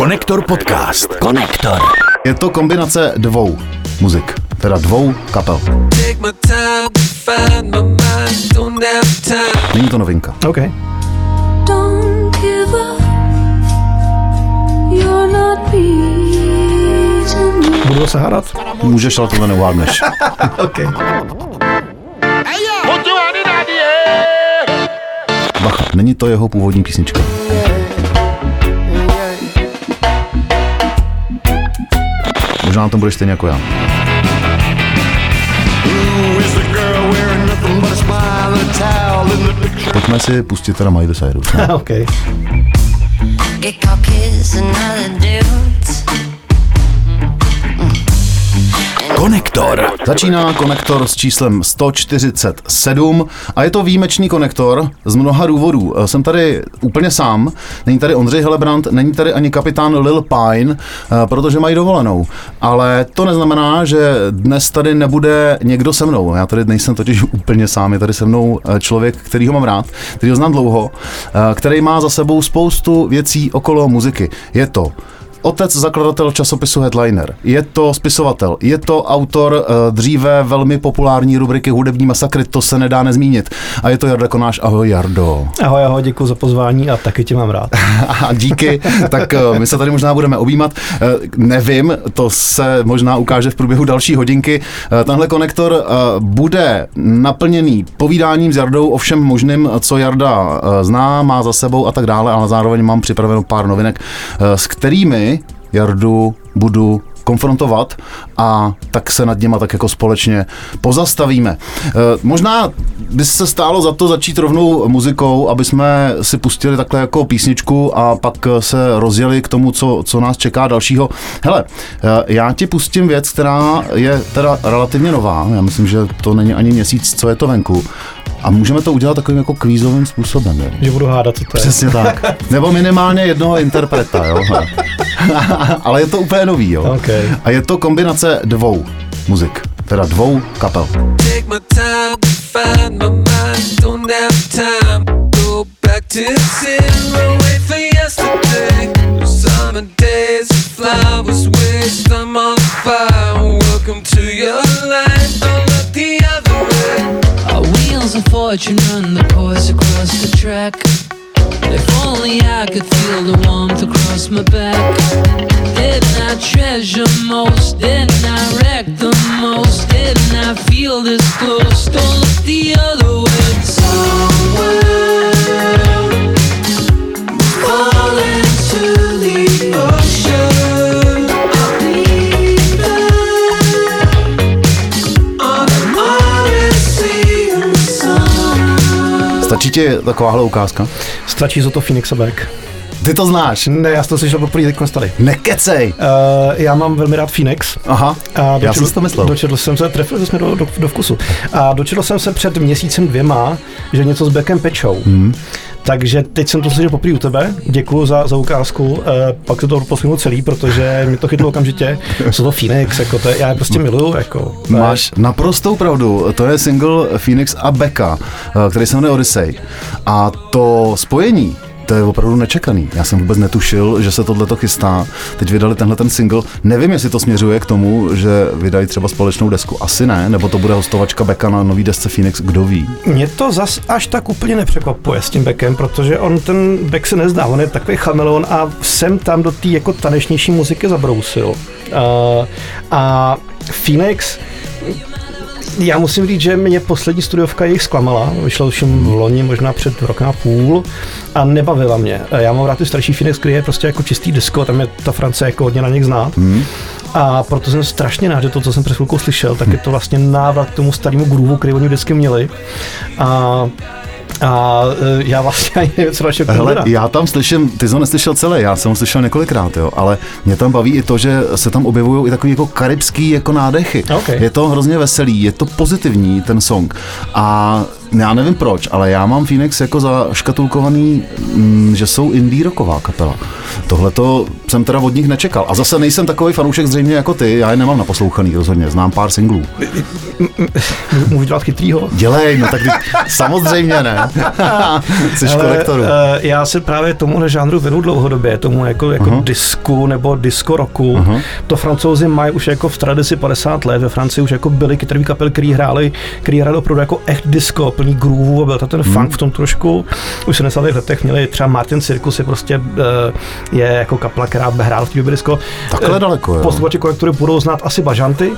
Konektor podcast. Konektor. Je to kombinace dvou muzik, teda dvou kapel. Není to novinka. OK. Don't give up. You're not beaten. Budu se hádat? Můžeš, ale tohle neuhádneš. OK. Bacha, není to jeho původní písnička. Možná na tom budeš stejně jako já. Pojďme si pustit teda Miley Cyrus. ne? OK. Get cocky another dudes. Konektor. Začíná konektor s číslem 147 a je to výjimečný konektor z mnoha důvodů. Eh, Jsem tady úplně sám, není tady Ondřej Helebrant, není tady ani kapitán Lil Pine, eh, protože mají dovolenou. Ale to neznamená, že dnes tady nebude někdo se mnou. Já tady nejsem totiž úplně sám, je tady se mnou eh, člověk, který ho mám rád, který ho znám dlouho, který má za sebou spoustu věcí okolo muziky. Je to Otec zakladatel časopisu Headliner. Je to spisovatel, je to autor eh, dříve velmi populární rubriky Hudební masakry, to se nedá nezmínit. A je to Jarda Konáš. Ahoj Jardo. Ahoj, ahoj, děkuji za pozvání a taky tě mám rád. A díky, tak eh, my se tady možná budeme objímat. Eh, Nevím, to se možná ukáže v průběhu další hodinky. Tenhle konektor bude naplněný povídáním s Jardou o všem možným, co Jarda zná, má za sebou a tak dále, ale zároveň mám připraveno pár novinek, s kterými Jardu budu konfrontovat a tak se nad něma tak jako společně pozastavíme. E, možná by se stálo za to začít rovnou muzikou, aby jsme si pustili takhle jako písničku a pak se rozjeli k tomu, co, co nás čeká dalšího. Hele, e, já ti pustím věc, která je teda relativně nová. Já myslím, že to není ani měsíc, co je to venku. A můžeme to udělat takovým jako kvízovým způsobem. Jo? Že budu hádat, co to je. Přesně tak. Nebo minimálně jednoho interpreta, jo. Ale je to úplně nový, jo. OK. A je to kombinace dvou muzik, teda dvou kapel. Welcome to your life, don't look the other way. Wheels of fortune run the course across the track. If only I could feel the warmth across my back. Didn't I treasure most? Didn't I wreck the most? Didn't I feel this close? Don't look the other way. Somewhere, Stačí ti takováhle ukázka? Stačí za to Phoenix a Beck. Ty to znáš? Ne, já jsem to slyšel poprvé teď tady. Nekecej! Uh, já mám velmi rád Phoenix. Aha, A já jsem si to myslel. Dočetl jsem se, trefili jsme do, do, do vkusu. A dočetl jsem se před měsícem dvěma, že něco s Beckem pečou. Hmm. Takže teď jsem to slyšel poprvé u tebe, děkuji za, za ukázku, e, pak se to poslechnu celý, protože mi to chytlo okamžitě. Jsou to Phoenix, jako to je, já je prostě miluju, jako. je- Máš naprostou pravdu. To je single Phoenix a Becca, eh, který se jmenuje Odyssey. A to spojení, to je opravdu nečekaný. Já jsem vůbec netušil, že se tohle to chystá. Teď vydali tenhle ten single. Nevím, jestli to směřuje k tomu, že vydají třeba společnou desku. Asi ne, nebo to bude hostovačka Becca na nový desce Phoenix, kdo ví. Mě to zas až tak úplně nepřekvapuje s tím Beckem, protože on ten Beck se nezdá, on je takový chameleon a sem tam do té jako tanečnější muziky zabrousil. Uh, a Phoenix, já musím říct, že mě poslední studiovka jich zklamala, vyšla už v loni, možná před rokem a půl a nebavila mě. Já mám rád ty starší Phoenix, který je prostě jako čistý disco, tam je ta Francie jako hodně na nich znát. Hmm. A proto jsem strašně rád, že to, co jsem před chvilkou slyšel, tak je to vlastně návrat k tomu starému groovu, který oni vždycky měli. A a e, já vlastně ani nevím, co tomu Hele, já tam slyším, ty jsi ho neslyšel celé, já jsem ho slyšel několikrát, jo, ale mě tam baví i to, že se tam objevují i takový jako karibský jako nádechy. Ok. Je to hrozně veselý, je to pozitivní ten song. A já nevím proč, ale já mám Phoenix jako zaškatulkovaný, mm, že jsou indie rocková kapela. Tohle to jsem teda od nich nečekal. A zase nejsem takový fanoušek zřejmě jako ty, já je nemám naposlouchaný rozhodně, znám pár singlů. Můžu dělat chytrýho? Dělej, no tak samozřejmě ne. Jsi Ale, kolektoru. eh, já se právě tomuhle žánru věnu dlouhodobě, tomu jako, jako uh-huh. disku nebo disco roku. Uh-huh. To francouzi mají už jako v tradici 50 let. Ve Francii už jako byly kytarové kapely, které hrály, který hráli opravdu jako echt disco, plný groovu a byl to ten uh-huh. funk v tom trošku. Už v 70. letech měli třeba Martin Circus je prostě eh, je jako kapela, která hrála v té disco. Takhle Eh, daleko, jo. Posluchači budou znát asi Bažanty,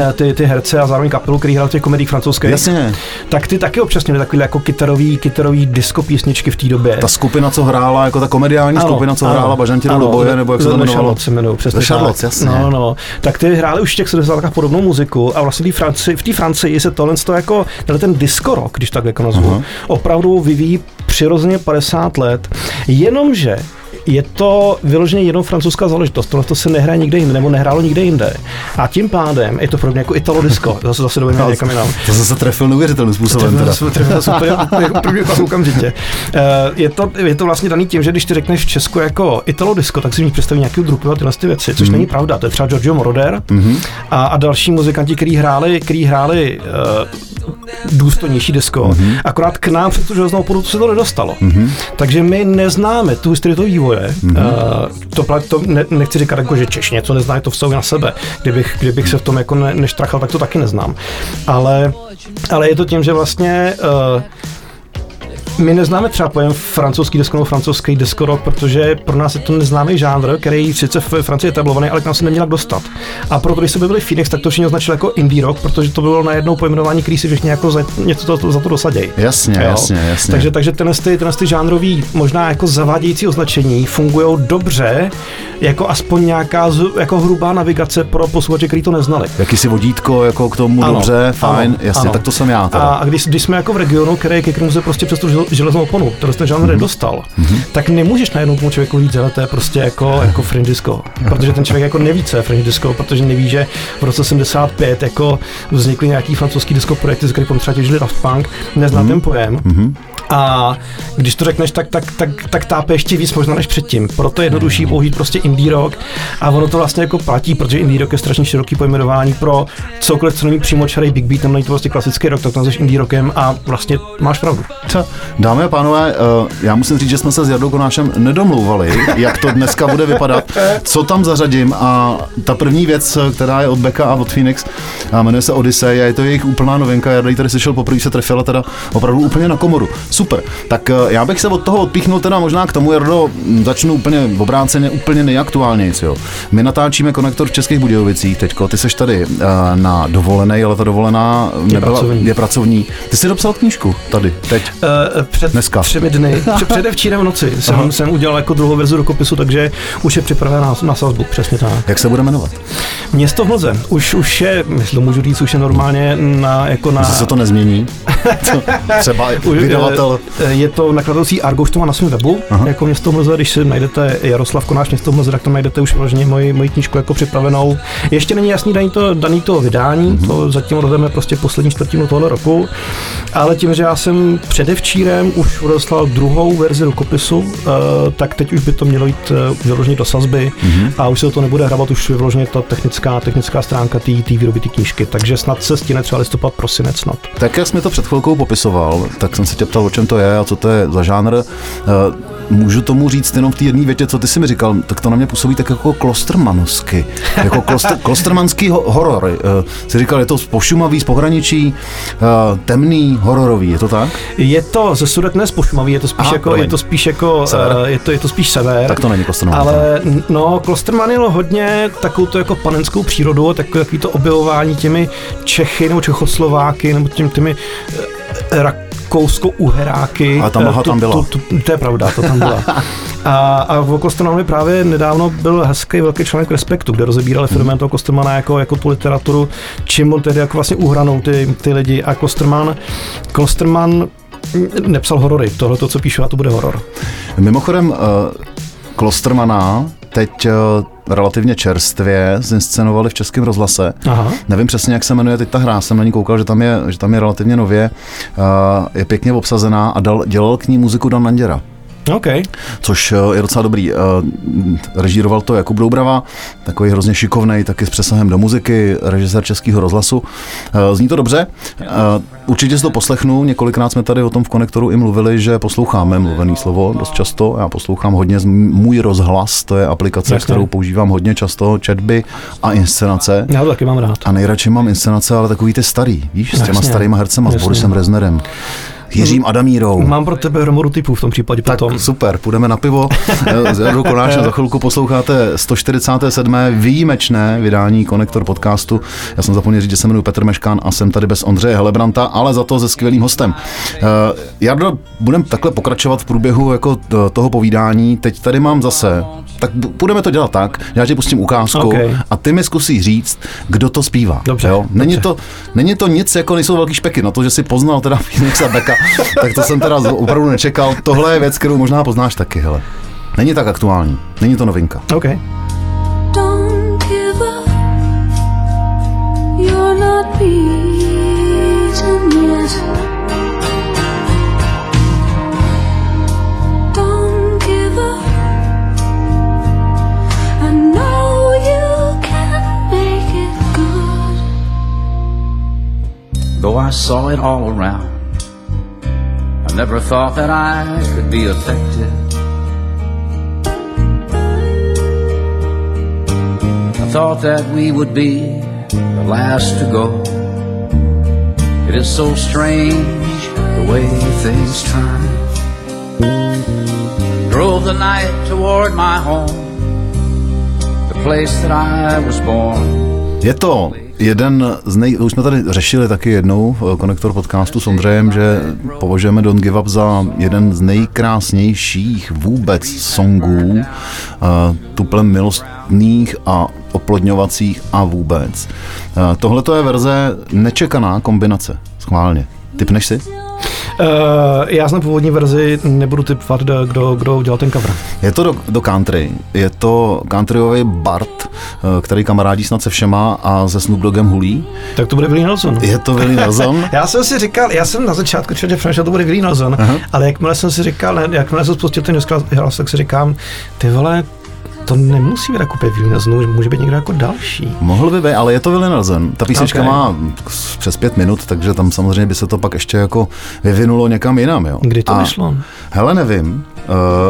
eh, ty, ty herce a zároveň kapelu, který hrál v těch komediích francouzských. Jasně. Tak ty taky občas měli takové jako kytarový, kytarový disco písničky v té době. Ta skupina, co hrála, jako ta komediální Ano, skupina, co ano, hrála Bažanti do boje, nebo jak se to jmenovalo? Se jmenují, přesně Charlotte, tak. jasně. No, no, tak ty hráli už v těch 70. podobnou muziku a vlastně v té Francii, v té Francii se tohle to jako, ten disco rock, když tak jako nazvu, Aha. opravdu vyvíjí přirozeně 50 let, jenomže je to vyloženě jenom francouzská záležitost. Tohle to se nehraje nikde jinde, nebo nehrálo nikde jinde. A tím pádem je to podobně jako Italo disco. Zase zase dojíme někam jinam. To jsem se trefil neuvěřitelným způsobem. To Teda. super, jako první pas okamžitě. Eh, Je to, je to vlastně daný tím, že když ty řekneš v Česku jako Italo disco, tak si mi představí nějaký druh a tyhle ty věci, což není pravda. To je třeba Giorgio Moroder a, a další muzikanti, kteří hráli, který hráli uh, důstojnější disco. Akorát k nám přes tu železnou se to nedostalo. Takže my neznáme tu historii toho vývoje. Uh, to, pla- to ne, nechci říkat jako, že Češ něco nezná, to vztahuje na sebe. Kdybych, kdybych se v tom jako ne, neštrachal, tak to taky neznám. Ale, ale je to tím, že vlastně uh, my neznáme třeba pojem francouzský disco nebo francouzský disco rock, protože pro nás je to neznámý žánr, který sice v Francii je etablovaný, ale k nám se neměl dostat. A proto, když se objevili Phoenix, tak to všichni označili jako indie rock, protože to bylo najednou pojmenování, který si všichni jako za, něco to, za to dosadějí. Jasně, Jo. jasně, jasně. Takže, takže tenhle, ty, tenhle ty žánrový, možná jako zavádějící označení fungují dobře, jako aspoň nějaká z, jako hrubá navigace pro posluchače, kteří to neznali. Jakýsi vodítko jako k tomu, Ano, dobře, fajn, ano, jasně, ano. tak to jsem já teda. A, a když, když jsme jako v regionu, který, ke kterému se prostě přes tu žel- železnou oponu, který ten žánr nedostal, tak nemůžeš najednou tomu člověku říct, že to je prostě jako, jako fringe disco. Protože ten člověk jako neví, co je fringe disco, protože neví, že v roce 75 jako vznikly nějaký francouzský disco projekty, z kterých potom třeba těžili Daft Punk, nezná ten pojem. A když to řekneš, tak, tak, tak, tak tápe ještě víc možná než předtím. Proto je jednodušší použít prostě indie rock a ono to vlastně jako platí, protože indie rock je strašně široký pojmenování pro cokoliv, co není přímo čarý big beat, není to vlastně klasický rock, tak to nazveš indie rockem a vlastně máš pravdu. Co? Dámy a pánové, eh, já musím říct, že jsme se s Jardou Konášem nedomlouvali, jak to dneska bude vypadat, co tam zařadím a ta první věc, která je od Beka a od Phoenix, a jmenuje se Odyssey a je to jejich úplná novinka, Jarda ji tady slyšel poprvé se trefila teda opravdu úplně na komoru. Super, tak eh, já bych se od toho odpíchnul teda možná k tomu, Jardo, začnu úplně v obráceně, úplně nejaktuálnější. Jo. My natáčíme konektor v Českých Budějovicích teďko, ty seš tady eh, na dovolené, ale ta dovolená nebyla, pracovní. je pracovní. Ty jsi dopsal knížku tady, teď. Uh, před Dneska. třemi dny, před, předevčírem v noci jsem, jsem udělal jako druhou verzi rukopisu, takže už je připravená na, na sazbu, přesně tak. Jak se bude jmenovat? Město v Mlze, už, už je, myslím, můžu říct, už je normálně na, jako na... Jestli se to nezmění? Třeba vydavatel. Eh, Je to nakladatelství Argo, už to má na svém webu, Aha. Jako město Mlze, když si najdete Jaroslav Konáš město Mlze, tak tam najdete už vlastně moji, moji knížku jako připravenou. Ještě není jasný daný to, daný to vydání, Mhm. to zatím odvedeme prostě poslední čtvrtinu tohle roku, ale tím, že já jsem předevčírem už odeslal druhou verzi rukopisu, eh, tak teď už by to mělo jít eh, vyloženě do sazby Mhm. a už se to nebude hrabat, už vyloženě ta technická, technická stránka té výroby té knížky, takže snad se stihne třeba listopad, prosinec snad. Tak jak jsi mi to před chvilkou popisoval, tak jsem se tě ptal, čem to je a co to je za žánr. Eh, Můžu tomu říct jenom v té jedné větě, co ty jsi mi říkal, tak to na mě působí tak jako klostermanovsky. Jako kloster, klostermanský ho- horor. Eh, Jsi říkal, je to z pošumavý, z pohraničí, eh, temný, hororový, je to tak? Je to ze Sudetné z Pošumaví, je to spíš Aha, jako, promiň. je to spíš jako, Sever. je to, je to spíš sever. Tak to není Klosterman. Ale no, Klosterman měl hodně takovou to jako panenskou přírodu, takový, takový to objevování těmi Čechy nebo Čechoslováky nebo těm, těmi eh, rakousko-uheráky. Ale ta mlha Eh, tam byla. Tu, tu, to je pravda, to tam byla. A, a v Klostermanovi právě nedávno byl hezký velký článek Respektu, kde rozebírali fenomén toho Klostermana jako, jako tu literaturu, čím on tedy jako vlastně uhranou ty, ty lidi. A Klosterman, Klosterman nepsal horory, tohle to, co píšu, a to bude horor. Mimochodem, eh, Klostermana teď eh, relativně čerstvě zinscenovali v Českém rozhlase. Aha. Nevím přesně, jak se jmenuje teď ta hra, jsem na ní koukal, že tam je, že tam je relativně nově, uh, je pěkně obsazená a dal, dělal k ní muziku Dan Nanděra. OK. což eh, je docela dobrý. Eh, Režíroval to Jakub Doubrava, takový hrozně šikovný, taky s přesahem do muziky, režisér Českého rozhlasu. Eh, Zní to dobře. Určitě si to poslechnu. Několikrát jsme tady o tom v konektoru i mluvili, že posloucháme mluvený slovo dost často. Já poslouchám hodně Můj rozhlas, to je aplikace, Jasně. kterou používám hodně často, četby a inscenace. Já to taky mám rád. A nejradši mám inscenace, ale takový ty starý, víš, s těma starýma hercema, s Jasně. Borisem Reznerem, Jiřím Adamírou. Mám pro tebe hromodu typů v tom případě Tak potom. super, půjdeme na pivo. S Jardou Konášem za chvilku posloucháte 147. výjimečné vydání Konektor podcastu. Já jsem zapomněl říct, že se jmenuji Petr Meškán a jsem tady bez Ondřeje Helebranta, ale za to se skvělým hostem. Uh, Jardo, budeme takhle pokračovat v průběhu jako t- toho povídání. Teď tady mám zase, tak bu- budeme to dělat tak, já ti pustím ukázku OK. a ty mi zkusíš říct, kdo to zpívá. Dobře, jo? Není, dobře. to, není to nic, jako nejsou velký špeky na to, že si poznal teda Phoenixa Becka, tak to jsem teda opravdu nečekal. Tohle je věc, kterou možná poznáš taky, hele. Není tak aktuální, není to novinka. OK. Don't give up. You're not beaten yet. Don't give up. I know you can make it good. Though I saw it all around, never thought that I could be affected. I thought that we would be the last to go. It is so strange the way things turn. Drove the night toward my home, the place that I was born. Je to jeden z nej... Už jsme tady řešili taky jednou v konektor podcastu s Ondřejem, že považujeme Don't Give Up za jeden z nejkrásnějších vůbec songů, uh, tuplem milostných a oplodňovacích a vůbec. Uh, Tohle to je verze nečekaná kombinace, schválně. Typneš si? Uh, já znám původní verzi, nebudu typovat, kdo, kdo, udělal ten cover. Je to do, do country. Je to countryový Bart, eh, který kamarádí snad se všema a se Snoop Doggem hulí. Tak to bude Willie Nelson. Je to Willie Nelson. Já jsem si říkal, já jsem na začátku člověk že to bude Willie Nelson, Aha. ale jakmile jsem si říkal, ne, jakmile jsem spustil ten hlas, tak si říkám, ty vole, to nemusí být jako Willie Nelson, může být někdo jako další. Mohl by být, ale je to Willie Nelson. Ta písnička Ok. má přes pět minut, takže tam samozřejmě by se to pak ještě jako vyvinulo někam jinam. Jo. Kdy to A- vyšlo? Hele, nevím.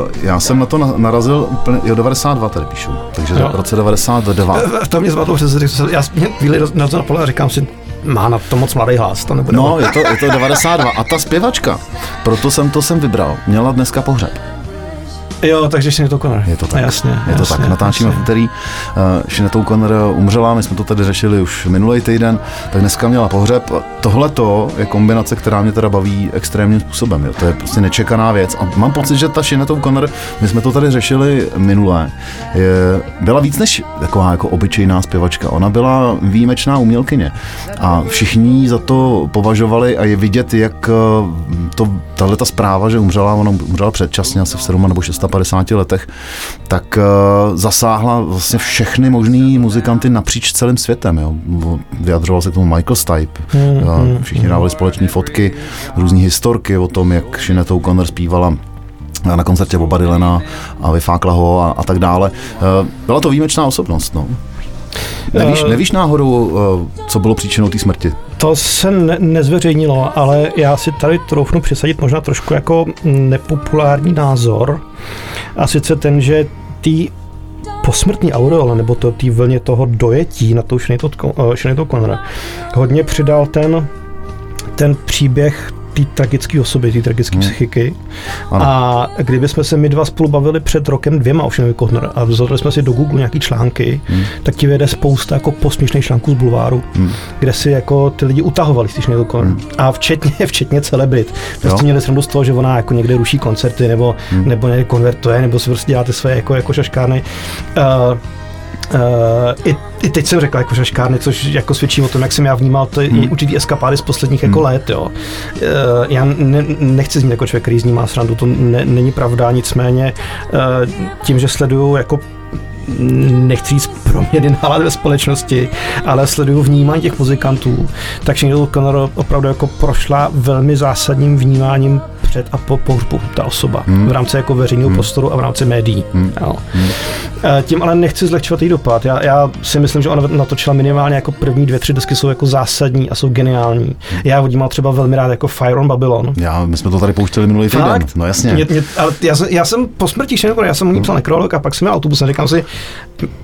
Uh, já jsem na to na- narazil úplně, jo, 92 tady píšu, takže Jo. v roce 92. To mě zbavilo, že jsem si- já mě Willie Nelson napadl a říkám si, má na to moc mladý hlas, to nebude. No, je to, je to 92. A ta zpěvačka, proto jsem to jsem vybral, měla dneska pohřeb. Jo, takže si to Connor. Je to tak. Jasně, je to jasně, tak. Natáčíme v úterý. Uh, Šinetou Conner umřela, my jsme to tady řešili už minulý týden, tak dneska měla pohřeb. Tohle to je kombinace, která mě teda baví extrémním způsobem. Jo. To je prostě nečekaná věc. A mám pocit, že ta Šinetou Conner, my jsme to tady řešili minule, je, byla víc než taková jako obyčejná zpěvačka. Ona byla výjimečná umělkyně. A všichni za to považovali a je vidět, jak eh, to, tahle ta zpráva, že umřela, ona umřela předčasně, asi v 7 nebo 650 letech, tak uh, zasáhla vlastně všechny možný muzikanty napříč celým světem. Jo. Vyjadřoval se k tomu Michael Stipe. Mm, Všichni dávali společné fotky, různé historky o tom, jak Sinead O'Connor zpívala na koncertě Boba Dylana a vyfákla ho a, a tak dále. Eh, Byla to výjimečná osobnost. No. Nevíš, Eh, nevíš náhodou, eh, co bylo příčinou té smrti? To se ne- nezveřejnilo, ale já si tady troufnu přisadit možná trošku jako nepopulární názor. A sice ten, že ty posmrtní aureole, nebo to té vlně toho dojetí na tou Sinead Connor, hodně přidal ten, ten příběh té tragické osoby, té tragické psychiky. Ano. A kdyby jsme se my dva spolu bavili před rokem dvěma o Sinead Connor a vzali jsme si do Google nějaký články, tak ti vyjede spousta jako posměšných článků z bulváru, kde si jako ty lidi utahovali Sinead Connor. A včetně, včetně celebrit. Prostě Jo. měli srandu z toho, že ona jako někde ruší koncerty, nebo, nebo někde konvertuje, nebo si prostě děláte své jako, jako šaškárny. Uh, Uh, i, I teď jsem řekl jako šaškárny, což jako svědčí o tom, jak jsem já vnímal to hmm. určitý eskapády z posledních jako let. Jo. Uh, já ne, nechci znít jako člověk, který z ní má srandu, to ne, není pravda, nicméně uh, tím, že sleduju jako nechci říct proměny nálad ve společnosti, ale sleduju vnímání těch muzikantů, tak Sinead O'Connor opravdu jako prošla velmi zásadním vnímáním před a po pohřbu ta osoba v rámci jako veřejného prostoru a v rámci médií. Jo. Eh, Tím ale nechci zlehčovat její dopad. Já, já si myslím, že ona natočila minimálně jako první dvě, tři desky jsou jako zásadní a jsou geniální. Já hodím mám třeba velmi rád jako Fire on Babylon. Já, my jsme to tady pouštěli minulý týden. Fakt? No jasně. Mě, mě, ale já, jsem- já jsem po smrti Shane já jsem o ní psal nekrolog a pak jsem měl autobus a říkám si,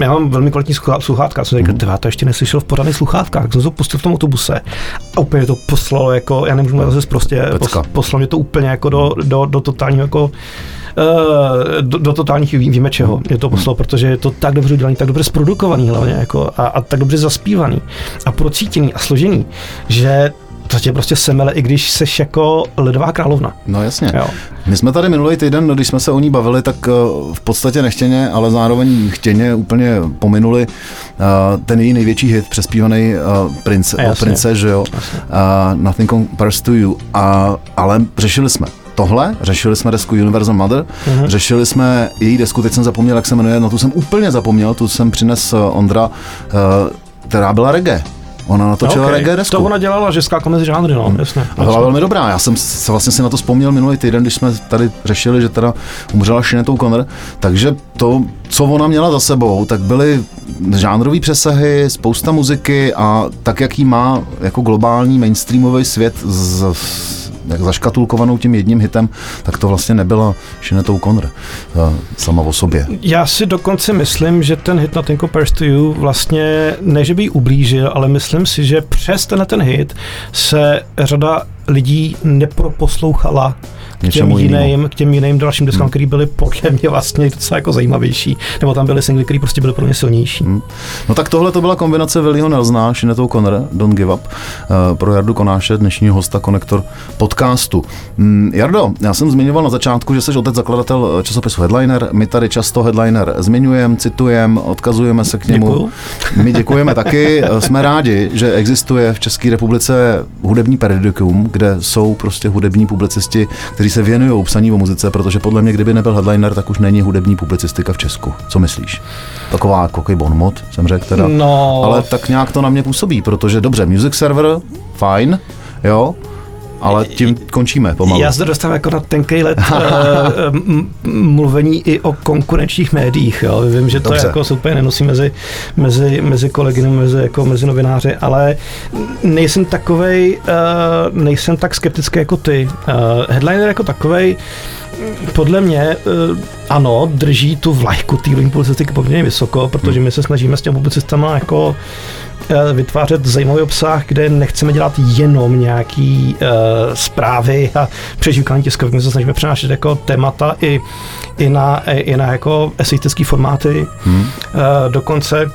já mám velmi kvalitní sluchá- sluchátka, jsem říkal, "Tyva, to ještě neslyšel v pořádných sluchátkách, tak jsem to pustil v tom autobuse a úplně to poslalo jako, já nemůžu mluvit zase prostě, pos, poslalo mě to úplně jako do, do, do totálního jako eh, do, do totálních ví, víme čeho mě to poslalo, protože je to tak dobře udělaný, tak dobře zprodukovaný hlavně jako, a, a tak dobře zaspívaný a procítěný a složený, že to tě prostě semele, i když seš jako ledová královna. No jasně. Jo. My jsme tady minulý týden, když jsme se o ní bavili, tak eh, v podstatě nechtěně, ale zároveň chtěně úplně pominuli eh, ten její největší hit, přespívaný uh, prince, o prince, že jo, uh, Nothing Compares to You, a, ale řešili jsme tohle, řešili jsme desku Universal Mother, Mhm. řešili jsme její desku, teď jsem zapomněl, jak se jmenuje, no tu jsem úplně zapomněl, tu jsem přines Ondra, která byla reggae. Ona natočila Ok, reggae desku. To ona dělala, že skákala mezi žánry, no, jasně. A byla velmi dobrá. Já jsem se vlastně si na to vzpomněl minulý týden, když jsme tady řešili, že teda umřela Sinead O'Connor. Takže to, co ona měla za sebou, tak byly žánrové přesahy, spousta muziky a tak, jak jí má jako globální mainstreamový svět z, jak zaškatulkovanou tím jedním hitem, tak to vlastně nebyla Sinead O'Connor eh, sama o sobě. Já si dokonce myslím, že ten hit Nothing Compares to You vlastně, ne že by jí ublížil, ale myslím si, že přes tenhle ten hit se řada lidí neproposlouchala k těm Něčemu jinému. jiným, k těm jiným dalším deskám, hmm. který byly podle mě vlastně docela jako zajímavější. Nebo tam byly singly, které prostě byly pro mě silnější. Hmm. No tak tohle to byla kombinace Willieho Nelsona, Sinead O'Connor, Don't Give Up, eh, pro Jardu Konáše, dnešního hosta Konektor podcastu. Mm, Jardo, já jsem zmiňoval na začátku, že jsi otec zakladatel eh, časopisu Headliner. My tady často Headliner zmiňujeme, citujeme, odkazujeme se k němu. Děkuju. My děkujeme taky. Eh, Jsme rádi, že existuje v České republice hudební periodikum, kde jsou prostě hudební publicisti, kteří se věnují psaní o muzice, protože podle mě, kdyby nebyl Headliner, tak už není hudební publicistika v Česku. Co myslíš? Taková jako takový bonmot, jsem řekl teda. No. Ale tak nějak to na mě působí, protože dobře, music server, fajn, jo, ale tím končíme pomalu. Já zde dostávám jako na tenkej let eh, mluvení i o konkurenčních médiích. Jo. Vím, že to Dobře. je jako se úplně nenosí mezi, mezi, mezi kolegy, nebo mezi, jako mezi novináři, ale nejsem takovej, uh, nejsem tak skeptický jako ty. Uh, headliner jako takovej podle mě uh, ano, drží tu vlajku té publicistiky poměrně vysoko, protože my se snažíme s těmi publicistama jako eh, vytvářet zajímavý obsah, kde nechceme dělat jenom nějaký uh, zprávy a přežívkání tiskových. My se snažíme přenášet jako témata i, i na, i na jako eseistické formáty. Hmm. Uh, dokonce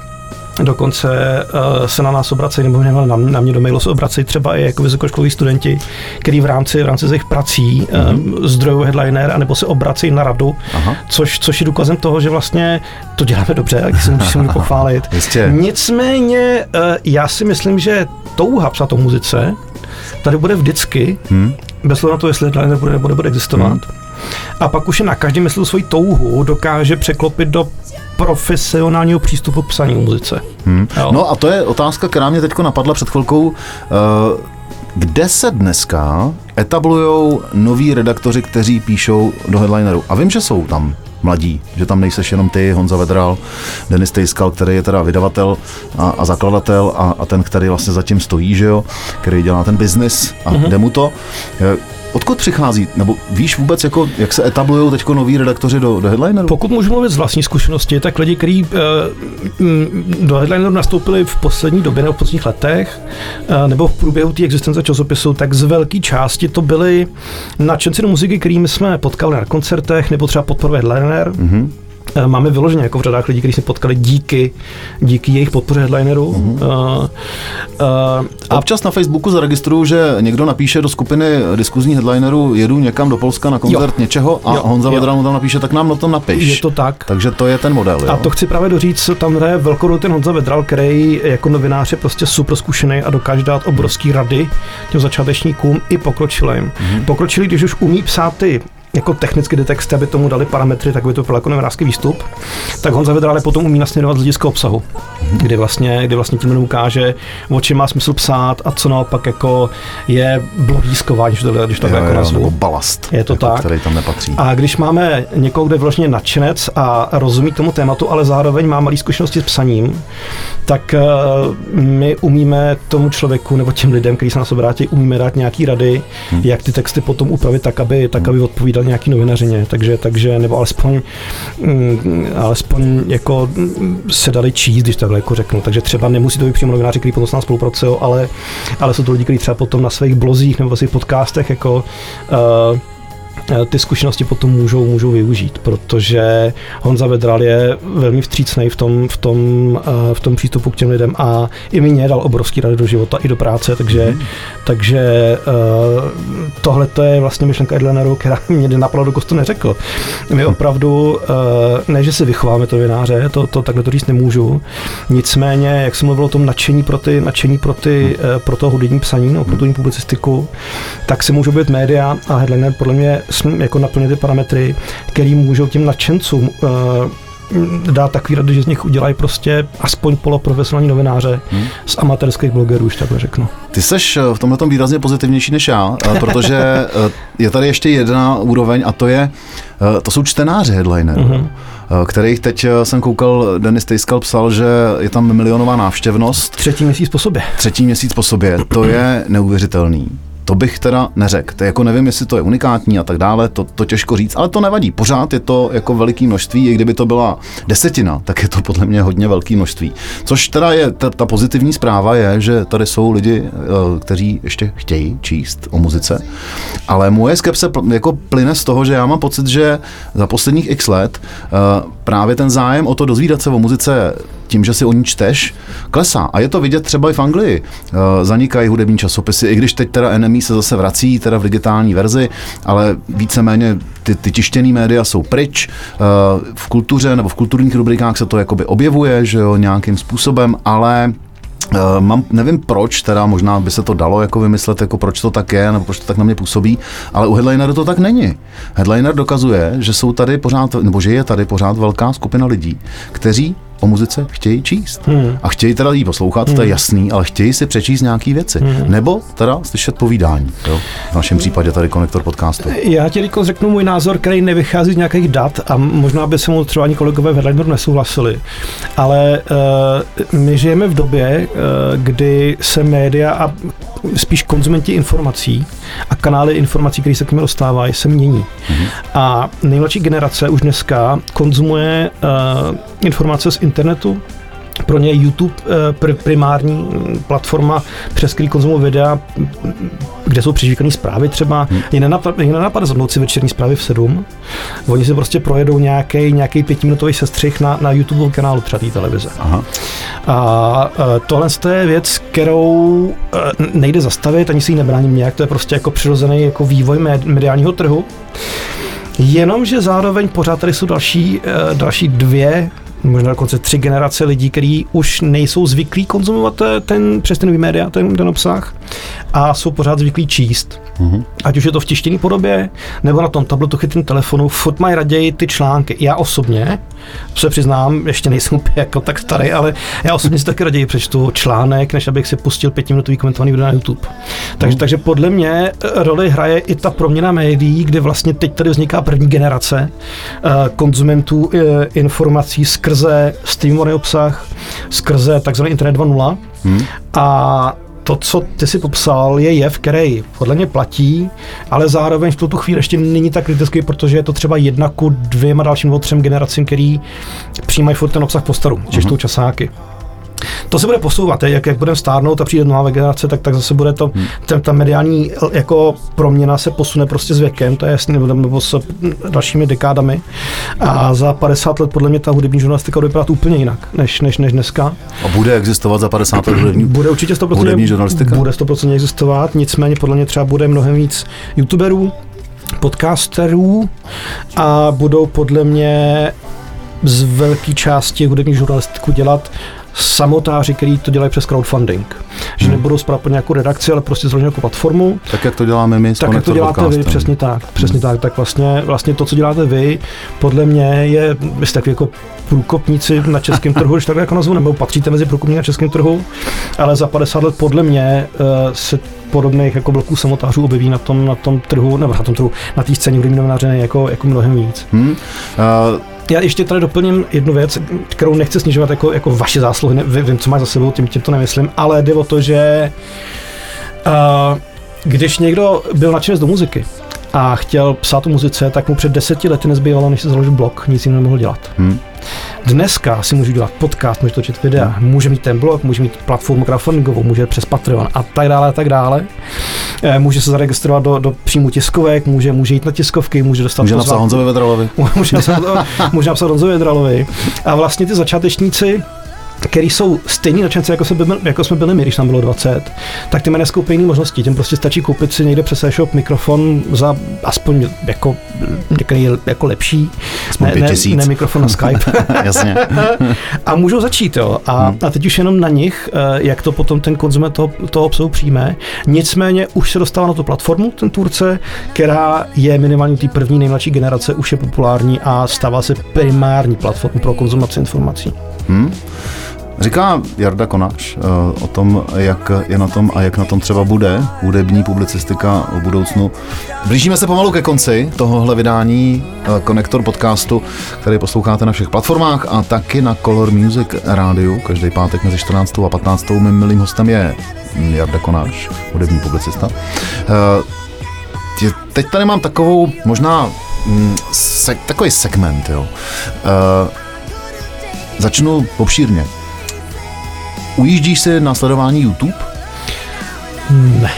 Dokonce uh, se na nás obracejí, nebo ne, na, na mě do mailu se obracejí třeba i jako vysokoškoloví studenti, kteří v rámci, v rámci svých prací mm-hmm. uh, zdrojují headliner, anebo se obracejí na radu, Aha. což, což je důkazem toho, že vlastně to děláme dobře, tak si můžu, můžu pochválit. Jistě. Nicméně uh, já si myslím, že touha psat o muzice tady bude vždycky, hmm. bez ohledu na to, jestli headliner bude nebo nebude existovat. Hmm. A pak už je na každém myslu svoji touhu dokáže překlopit do profesionálního přístupu k psaní muzice. Hmm. Jo. No a to je otázka, která mě teď napadla před chvilkou. Eh, Kde se dneska etablují noví redaktoři, kteří píšou do headlineru? A vím, že jsou tam mladí, že tam nejseš jenom ty, Honza Vedral, Denis Tejskal, který je teda vydavatel a, a zakladatel a, a ten, který vlastně zatím stojí, že jo, který dělá ten biznis a mm-hmm. jde mu to. Odkud přichází, nebo víš vůbec, jako, jak se etablují teď noví redaktoři do, do headlineru? Pokud můžu mluvit z vlastní zkušenosti, tak lidi, kteří uh, do headlineru nastoupili v poslední době nebo v posledních letech, uh, nebo v průběhu té existence časopisu, tak z velké části to byli nadšenci do muziky, kterými jsme potkali na koncertech, nebo třeba podporuje headliner. Mm-hmm. Máme vyloženě jako v řadách lidí, kteří se potkali díky, díky jejich podpoře headlineru. Mm-hmm. Uh, uh, A občas na Facebooku zaregistruju, že někdo napíše do skupiny diskuzní headlinerů, jedu někam do Polska na koncert Jo. něčeho a Jo, Honza jo. Vedral mu tam napíše, tak nám na tom napiš. Je to tak. Takže to je ten model. Jo? A to chci právě doříct, tam hraje velkou roli ten Honza Vedral, který jako novinář je prostě super zkušený a dokáže dát obrovský rady těm začátečníkům i pokročilým. Mm-hmm. Pokročilý, když už umí psát ty jako technicky texty, aby tomu dali parametry, tak by to byl jako novinářský výstup, tak Honza Vedral je potom umí nasměrovat z hlediska obsahu. kdy vlastně, kdy vlastně tím ukáže, o čem má smysl psát a co naopak jako je blogískování, když to, když to Jo, jako jo, nazvu. nebo balast, Je to jako, tak. který tam nepatří. A když máme někoho, kde je vlastně nadšenec a rozumí tomu tématu, ale zároveň má malé zkušenosti s psaním, tak eh, my umíme tomu člověku nebo těm lidem, kteří se na sebe vrátí, umíme dát nějaký rady, Hmm. jak ty texty potom upravit tak, aby, tak, aby odpovídal nějaký novinařině. Takže, takže nebo alespoň, mm, alespoň jako se dali číst, když takhle jako řeknu. Takže třeba nemusí to být přímo novináři, kteří potom s námi spolupracují, ale, ale jsou to lidi, kteří třeba potom na svých blozích nebo svých podcastech jako uh, ty zkušenosti potom můžou, můžou využít, protože Honza Vedral je velmi vstřícný v tom, v, tom, eh, v tom přístupu k těm lidem a i mě dal obrovský rady do života i do práce, takže, mm. takže eh, tohle to je vlastně myšlenka Edleneru, která mě napadla, dokud to neřekl. My opravdu, eh, ne, že si vychováme to novináře, to, to takhle to říct nemůžu, nicméně, jak jsem mluvil o tom nadšení pro, ty, nadšení pro, ty, eh, pro to hudební psaní, no, pro tu publicistiku, tak se můžou být média a headliner podle mě jako naplnit ty parametry, který můžou těm nadšencům uh, dát takový rady, že z nich udělají prostě aspoň poloprofesionální novináře hmm. z amatérských blogerů, už takhle řeknu. Ty seš eh, v tomhle tom výrazně pozitivnější než já, eh, protože eh, je tady ještě jedna úroveň a to je, eh, to jsou čtenáři headliner. Mm-hmm. kterých teď eh, jsem koukal, Denis Tejskal psal, že je tam milionová návštěvnost. Třetí měsíc po sobě. Třetí měsíc po sobě, to je neuvěřitelný. To bych teda neřekl. To jako nevím, jestli to je unikátní a tak dále, to, to těžko říct, ale to nevadí. Pořád je to jako veliký množství, i kdyby to byla desetina, tak je to podle mě hodně velký množství. Což teda je, ta, ta pozitivní zpráva je, že tady jsou lidi, eh, kteří ještě chtějí číst o muzice, ale moje skepse jako plyne z toho, že já mám pocit, že za posledních x let eh, právě ten zájem o to dozvídat se o muzice tím, že si o ní čteš, klesá. A je to vidět třeba i v Anglii. Eh, Zanikají hudební časopisy, i když teď teda NME se zase vrací, teda v digitální verzi, ale víceméně ty, ty tištěný média jsou pryč. Eh, V kultuře nebo v kulturních rubrikách se to jakoby objevuje, že jo, nějakým způsobem, ale Uh, mám, nevím proč, teda možná by se to dalo jako vymyslet, jako proč to tak je, nebo proč to tak na mě působí, ale u Headlineru to tak není. Headliner dokazuje, že jsou tady pořád, nebo že je tady pořád velká skupina lidí, kteří o muzice chtějí číst. Hmm. A chtějí teda jí poslouchat, hmm. to je jasný, ale chtějí si přečíst nějaký věci. Hmm. Nebo teda slyšet povídání. Jo? V našem případě tady konektor podcastu. Já ti Riko, řeknu můj názor, který nevychází z nějakých dat a možná by se mu třeba ani kolegové v Headlineru nesouhlasili. Ale uh, my žijeme v době, uh, kdy se média a spíš konzumenti informací a kanály informací, které se k ním dostávají, se mění. Mm-hmm. A nejmladší generace už dneska konzumuje uh, informace z internetu, pro ně je YouTube eh, pr- primární mm, platforma, přes který konzumují videa, kde jsou přežvíkané zprávy třeba. Hmm. Je nenapadne, zapnout si večerní zprávy v 7. Oni si prostě projedou nějaký nějaký pětiminutový sestřih na, na YouTube kanálu třeba té televize. Aha. A eh, tohle je věc, kterou eh, nejde zastavit, ani si ji nebráním nějak, to je prostě jako přirozený jako vývoj med- mediálního trhu. Jenomže zároveň pořád tady jsou další, další dvě možná dokonce tři generace lidí, kteří už nejsou zvyklí konzumovat eh, ten přes ten média, ten, ten obsah a jsou pořád zvyklí číst. Mm-hmm. Ať už je to v tištěné podobě, nebo na tom tabletu chytrým telefonu, furt mají raději ty články. Já osobně, se přiznám, ještě nejsem úplně jako tak starý, ale já osobně si taky raději přečtu článek, než abych si pustil pětiminutový komentovaný video na YouTube. Takže, mm. takže podle mě eh, roli hraje i ta proměna médií, kde vlastně teď tady vzniká první generace uh, konzumentů uh, informací skrze streamovaný obsah, skrze takzvaný internet 2.0 mm. a to, co ty si popsal, je jev, který podle mě platí, ale zároveň v tuto chvíli ještě není tak kritický, protože je to třeba jedna ku dvěma dalším nebo třem generacím, který přijímají furt ten obsah po staru, češtou uh-huh. časáky. To se bude posouvat, jak, jak budeme stárnout a přijde nová generace, tak, tak zase bude to, hmm. ten, ta mediální jako proměna se posune prostě s věkem, to je jasný, nebo, nebo s dalšími dekádami. A za 50 let podle mě ta hudební žurnalistika bude vypadat úplně jinak, než, než, než dneska. A bude existovat za 50 let hudební, bude určitě 100% hudební žurnalistika? Bude 100% existovat, nicméně podle mě třeba bude mnohem víc youtuberů, podcasterů a budou podle mě z velké části hudební žurnalistiku dělat samotáři, kteří to dělají přes crowdfunding. Že hmm. nebudou pod nějakou redakci, ale prostě zrovna jako platformu. Tak jak to děláme my s Tak jak to děláte podcastem. vy, přesně tak. Přesně hmm. tak. Tak vlastně, vlastně to, co děláte vy, podle mě je, vy jste takový jako průkopníci na českém trhu, když takhle jako nazvu, nebo patříte mezi průkopníky na českém trhu, ale za 50 let podle mě uh, se podobných jako bloků samotářů objeví na tom, na tom trhu, nebo na tom trhu, na té scéně hudební novináře jako, jako mnohem víc. Hm? Uh, Já ještě tady doplním jednu věc, kterou nechci snižovat jako, jako vaše zásluhy, ne, vím, co máš za sebou, tím, tím to nemyslím, ale jde o to, že uh, když někdo byl nadšenec do muziky a chtěl psát o muzice, tak mu před deseti lety nezbývalo, než si založil blog, nic jiného nemohl dělat. hm? Dneska si může dělat podcast, může točit videa, může mít ten blog, může mít platformu crowdfundingovou, může přes Patreon a tak dále a tak dále. Eh, Může se zaregistrovat do, do příjmu tiskovek, může, může jít na tiskovky, může dostat Může napsat. Honzovi Vedralovi. může napsat, může napsat Honzovi Jedralovi. A vlastně ty začátečníci který jsou stejní nadšenci, jako, jsme byli, jako jsme byli my, když nám bylo 20, tak ty mají dneska úplně možnosti. Těm prostě stačí koupit si někde přes e-shop mikrofon za aspoň jako, některý jako lepší. Aspoň ne, ne, ne, mikrofon na Skype. Jasně. a můžou začít, jo. A, a teď už jenom na nich, eh, jak to potom ten konzument toho, toho obsahu přijme. Nicméně už se dostává na tu platformu, ten tvůrce, která je minimálně té první nejmladší generace, už je populární a stává se primární platformou pro konzumaci informací. Hm? Říká Jarda Konáš uh, o tom, jak je na tom a jak na tom třeba bude hudební publicistika o budoucnu. Blížíme se pomalu ke konci tohohle vydání uh, Konektor podcastu, který posloucháte na všech platformách a taky na Color Music rádiu. Každý pátek mezi 14. a 15. Mým milým hostem je Jarda Konáš, hudební publicista. Tě- teď tady mám takovou možná mm, se, takový segment, jo. Začnu obšírně. Ujíždíš si na sledování YouTube? Ne.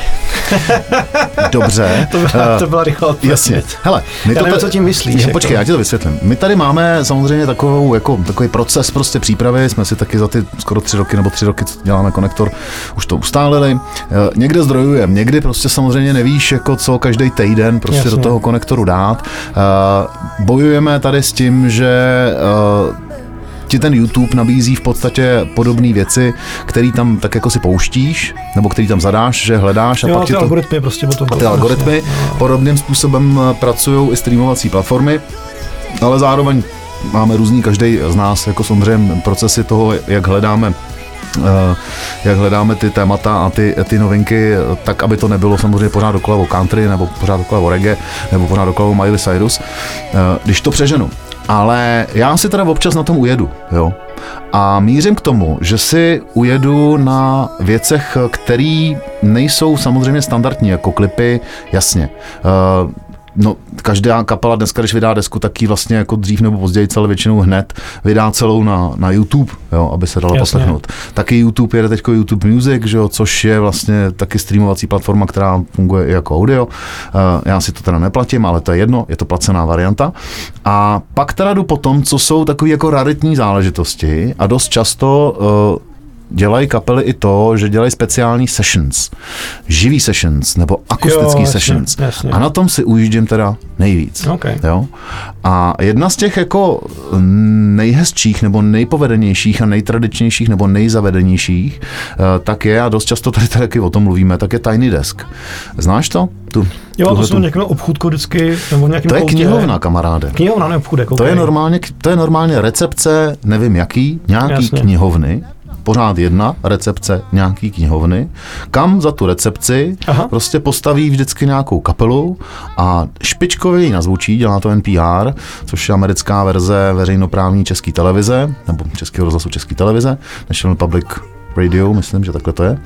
Dobře. To byla, to byla rychlá odpověď. Jasně. Hele, my Já to nevím, co tím myslíš, Já, jako. počkej, já ti to vysvětlím. My tady máme samozřejmě takovou, jako, takový proces prostě přípravy. Jsme si taky za ty skoro tři roky nebo tři roky, co děláme konektor, už to ustálili. Eh, Někde zdrojujeme, někdy prostě samozřejmě nevíš, jako co každý týden prostě Jasně. do toho konektoru dát. Eh, Bojujeme tady s tím, že eh, ti ten YouTube nabízí v podstatě podobné věci, které tam tak jako si pouštíš, nebo který tam zadáš, že hledáš a Jo, pak ti ty to... algoritmy prostě o tom. A ty algoritmy podobným způsobem pracují i streamovací platformy, ale zároveň máme různý, každý z nás, jako samozřejmě procesy toho, jak hledáme eh, jak hledáme ty témata a ty, ty novinky, eh, tak aby to nebylo samozřejmě pořád dokola o country, nebo pořád dokola o reggae, nebo pořád dokola o Miley Cyrus, eh, když to přeženu. Ale já si teda občas na tom ujedu, jo. A mířím k tomu, že si ujedu na věcech, které nejsou samozřejmě standardní, jako klipy, jasně. Uh, No, každá kapela dneska, když vydá desku, tak ji vlastně jako dřív nebo později, ale většinou hned vydá celou na, na YouTube, jo, aby se dala Jasně. poslechnout. Taky YouTube jede teď YouTube Music, že jo, což je vlastně taky streamovací platforma, která funguje i jako audio. Uh, já si to teda neplatím, ale to je jedno, je to placená varianta. A pak teda jdu potom, co jsou takové jako raritní záležitosti a dost často uh, dělají kapely i to, že dělají speciální sessions. Živý sessions nebo akustický Jo, jasně, sessions. jasně. A na tom si ujíždím teda nejvíc. OK. Jo? A jedna z těch jako nejhezčích nebo nejpovedenějších a nejtradičnějších nebo nejzavedenějších, eh, tak je, a dost často tady taky o tom mluvíme, tak je Tiny Desk. Znáš to? Tu, Jo, to jsou někdo obchůdku vždycky, nebo nějakým to je koutě. knihovna, kamaráde. Knihovna, ne obchůdek, To okay. je normálně, to je normálně recepce, nevím jaký, nějaký Jasně. knihovny, pořád jedna recepce nějaký knihovny, kam za tu recepci Aha. prostě postaví vždycky nějakou kapelu a špičkově ji nazvučí, dělá to NPR, což je americká verze veřejnoprávní české televize, nebo českého rozhlasu české televize, National Public Radio, myslím, že takhle to je.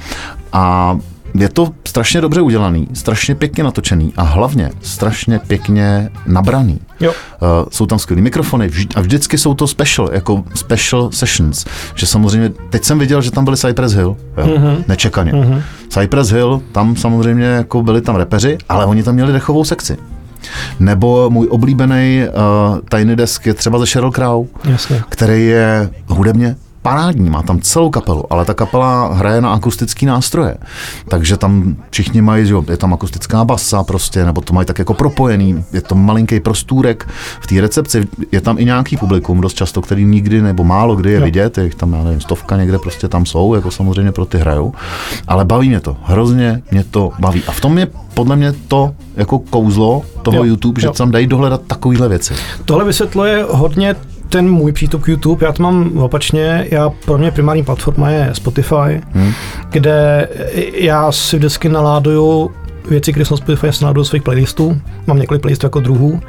A je to strašně dobře udělaný, strašně pěkně natočený a hlavně strašně pěkně nabraný. Jo. Uh, jsou tam skvělý mikrofony vždy, a vždycky jsou to special, jako special sessions. Že samozřejmě, teď jsem viděl, že tam byli Cypress Hill, jo, mm-hmm. nečekaně. Mm-hmm. Cypress Hill, tam samozřejmě jako byli tam repeři, ale oni tam měli dechovou sekci. Nebo můj oblíbený uh, Tiny Desk je třeba ze Sheryl Crow, Jasně. který je hudebně parádní, má tam celou kapelu, ale ta kapela hraje na akustický nástroje. Takže tam všichni mají, že je tam akustická basa prostě, nebo to mají tak jako propojený, je to malinký prostůrek v té recepci, je tam i nějaký publikum, dost často, který nikdy nebo málo kdy je Jo. vidět, je tam, já nevím, stovka někde prostě tam jsou, jako samozřejmě pro ty hrajou, ale baví mě to, hrozně mě to baví. A v tom je podle mě to jako kouzlo toho Jo, YouTube, že jo. tam dají dohledat takovýhle věci. Tohle vysvětluje hodně ten můj přístup k YouTube, já to mám opačně, já pro mě primární platforma je Spotify, Hmm. kde já si vždycky naláduju věci, které jsou na Spotify, já si naláduju do svých playlistů, mám několik playlistů jako druhů,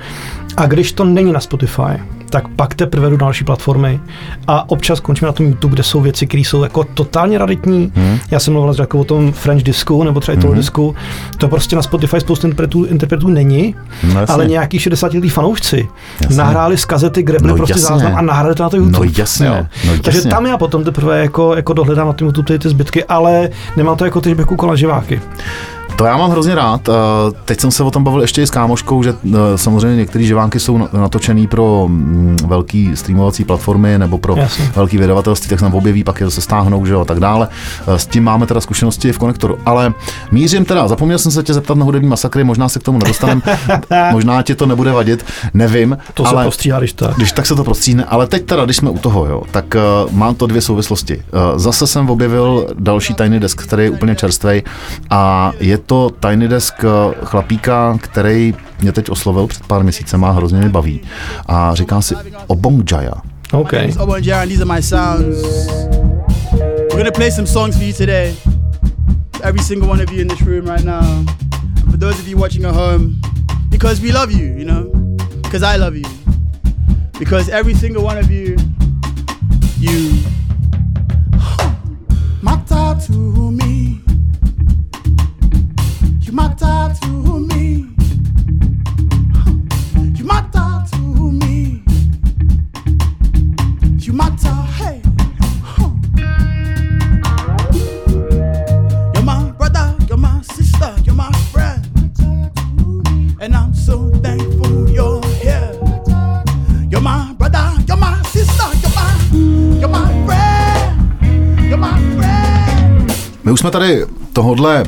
a když to není na Spotify, tak pak teprve jdu na další platformy a občas končím na tom YouTube, kde jsou věci, které jsou jako totálně raditní. Hmm. Já jsem mluvil jako o tom French disku nebo třeba Italo Mhm. disku. To prostě na Spotify spoustu interpretů, interpretů není, No jasně. ale nějaký 60 letý fanoušci Jasně. nahráli z kazety, kde No prostě jasně. záznam a nahrali to na to YouTube. No jasně, Jo. no Takže jasně. tam já potom teprve jako, jako dohledám na tom YouTube ty, ty zbytky, ale nemám to jako ty, že bych koukal na živáky. To já mám hrozně rád. Eh, Teď jsem se o tom bavil ještě i s kámoškou, že eh, samozřejmě některé živánky jsou na- natočený pro mm, velký streamovací platformy nebo pro velký vydavatelství, tak se tam objeví, pak je se stáhnou, že jo, a tak dále. Eh, S tím máme teda zkušenosti v konektoru. Ale mířím teda, zapomněl jsem se tě zeptat na hudební masakry, možná se k tomu nedostaneme, možná ti to nebude vadit, nevím. To ale... se prostříhá, když tak. Když tak se to prostříhne, ale teď teda, když jsme u toho, jo, tak uh, mám to dvě souvislosti. Uh, zase jsem objevil další Tiny Desk, který je úplně čerstvý a je to Tiny Desk uh, chlapíka, který mě teď oslovil před pár měsícema, hrozně mě baví a říká si Obong Jaya. OK. It's Obo and Jaron, these are my sounds. We're gonna play some songs for you today. Every single one of you in this room right now. And for those of you watching at home, because we love you, you know? Because I love you. Because every single one of you, you matter to me. My už jsme tady tohodle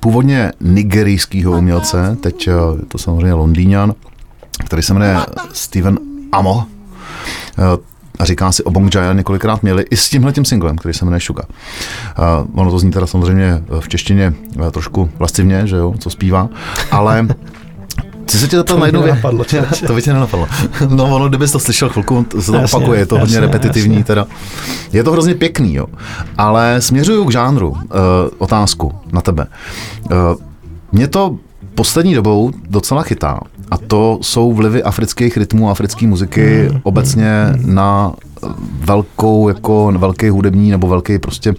původně nigerijského umělce, teď eh, je to samozřejmě Londýňan, který se jmenuje Steven Amo. Eh, A říká si Obong Jaya několikrát měli i s tímhle tím singlem, který se jmenuje Suga. Uh, ono to zní teda samozřejmě v češtině eh, trošku lascivně, že jo, co zpívá, ale Chci se tě zeptat To na jednu věc. to by tě nenapadlo. No ono, kdybys to slyšel chvilku, to se to Jasně, opakuje, je to hodně jasně, repetitivní jasně. teda. Je to hrozně pěkný, jo. Ale směřuju k žánru, uh, otázku na tebe. Uh, mě to poslední dobou docela chytá. A to jsou vlivy afrických rytmů a africké muziky Hmm. obecně na eh, velkou, jako velký hudební nebo velký prostě uh,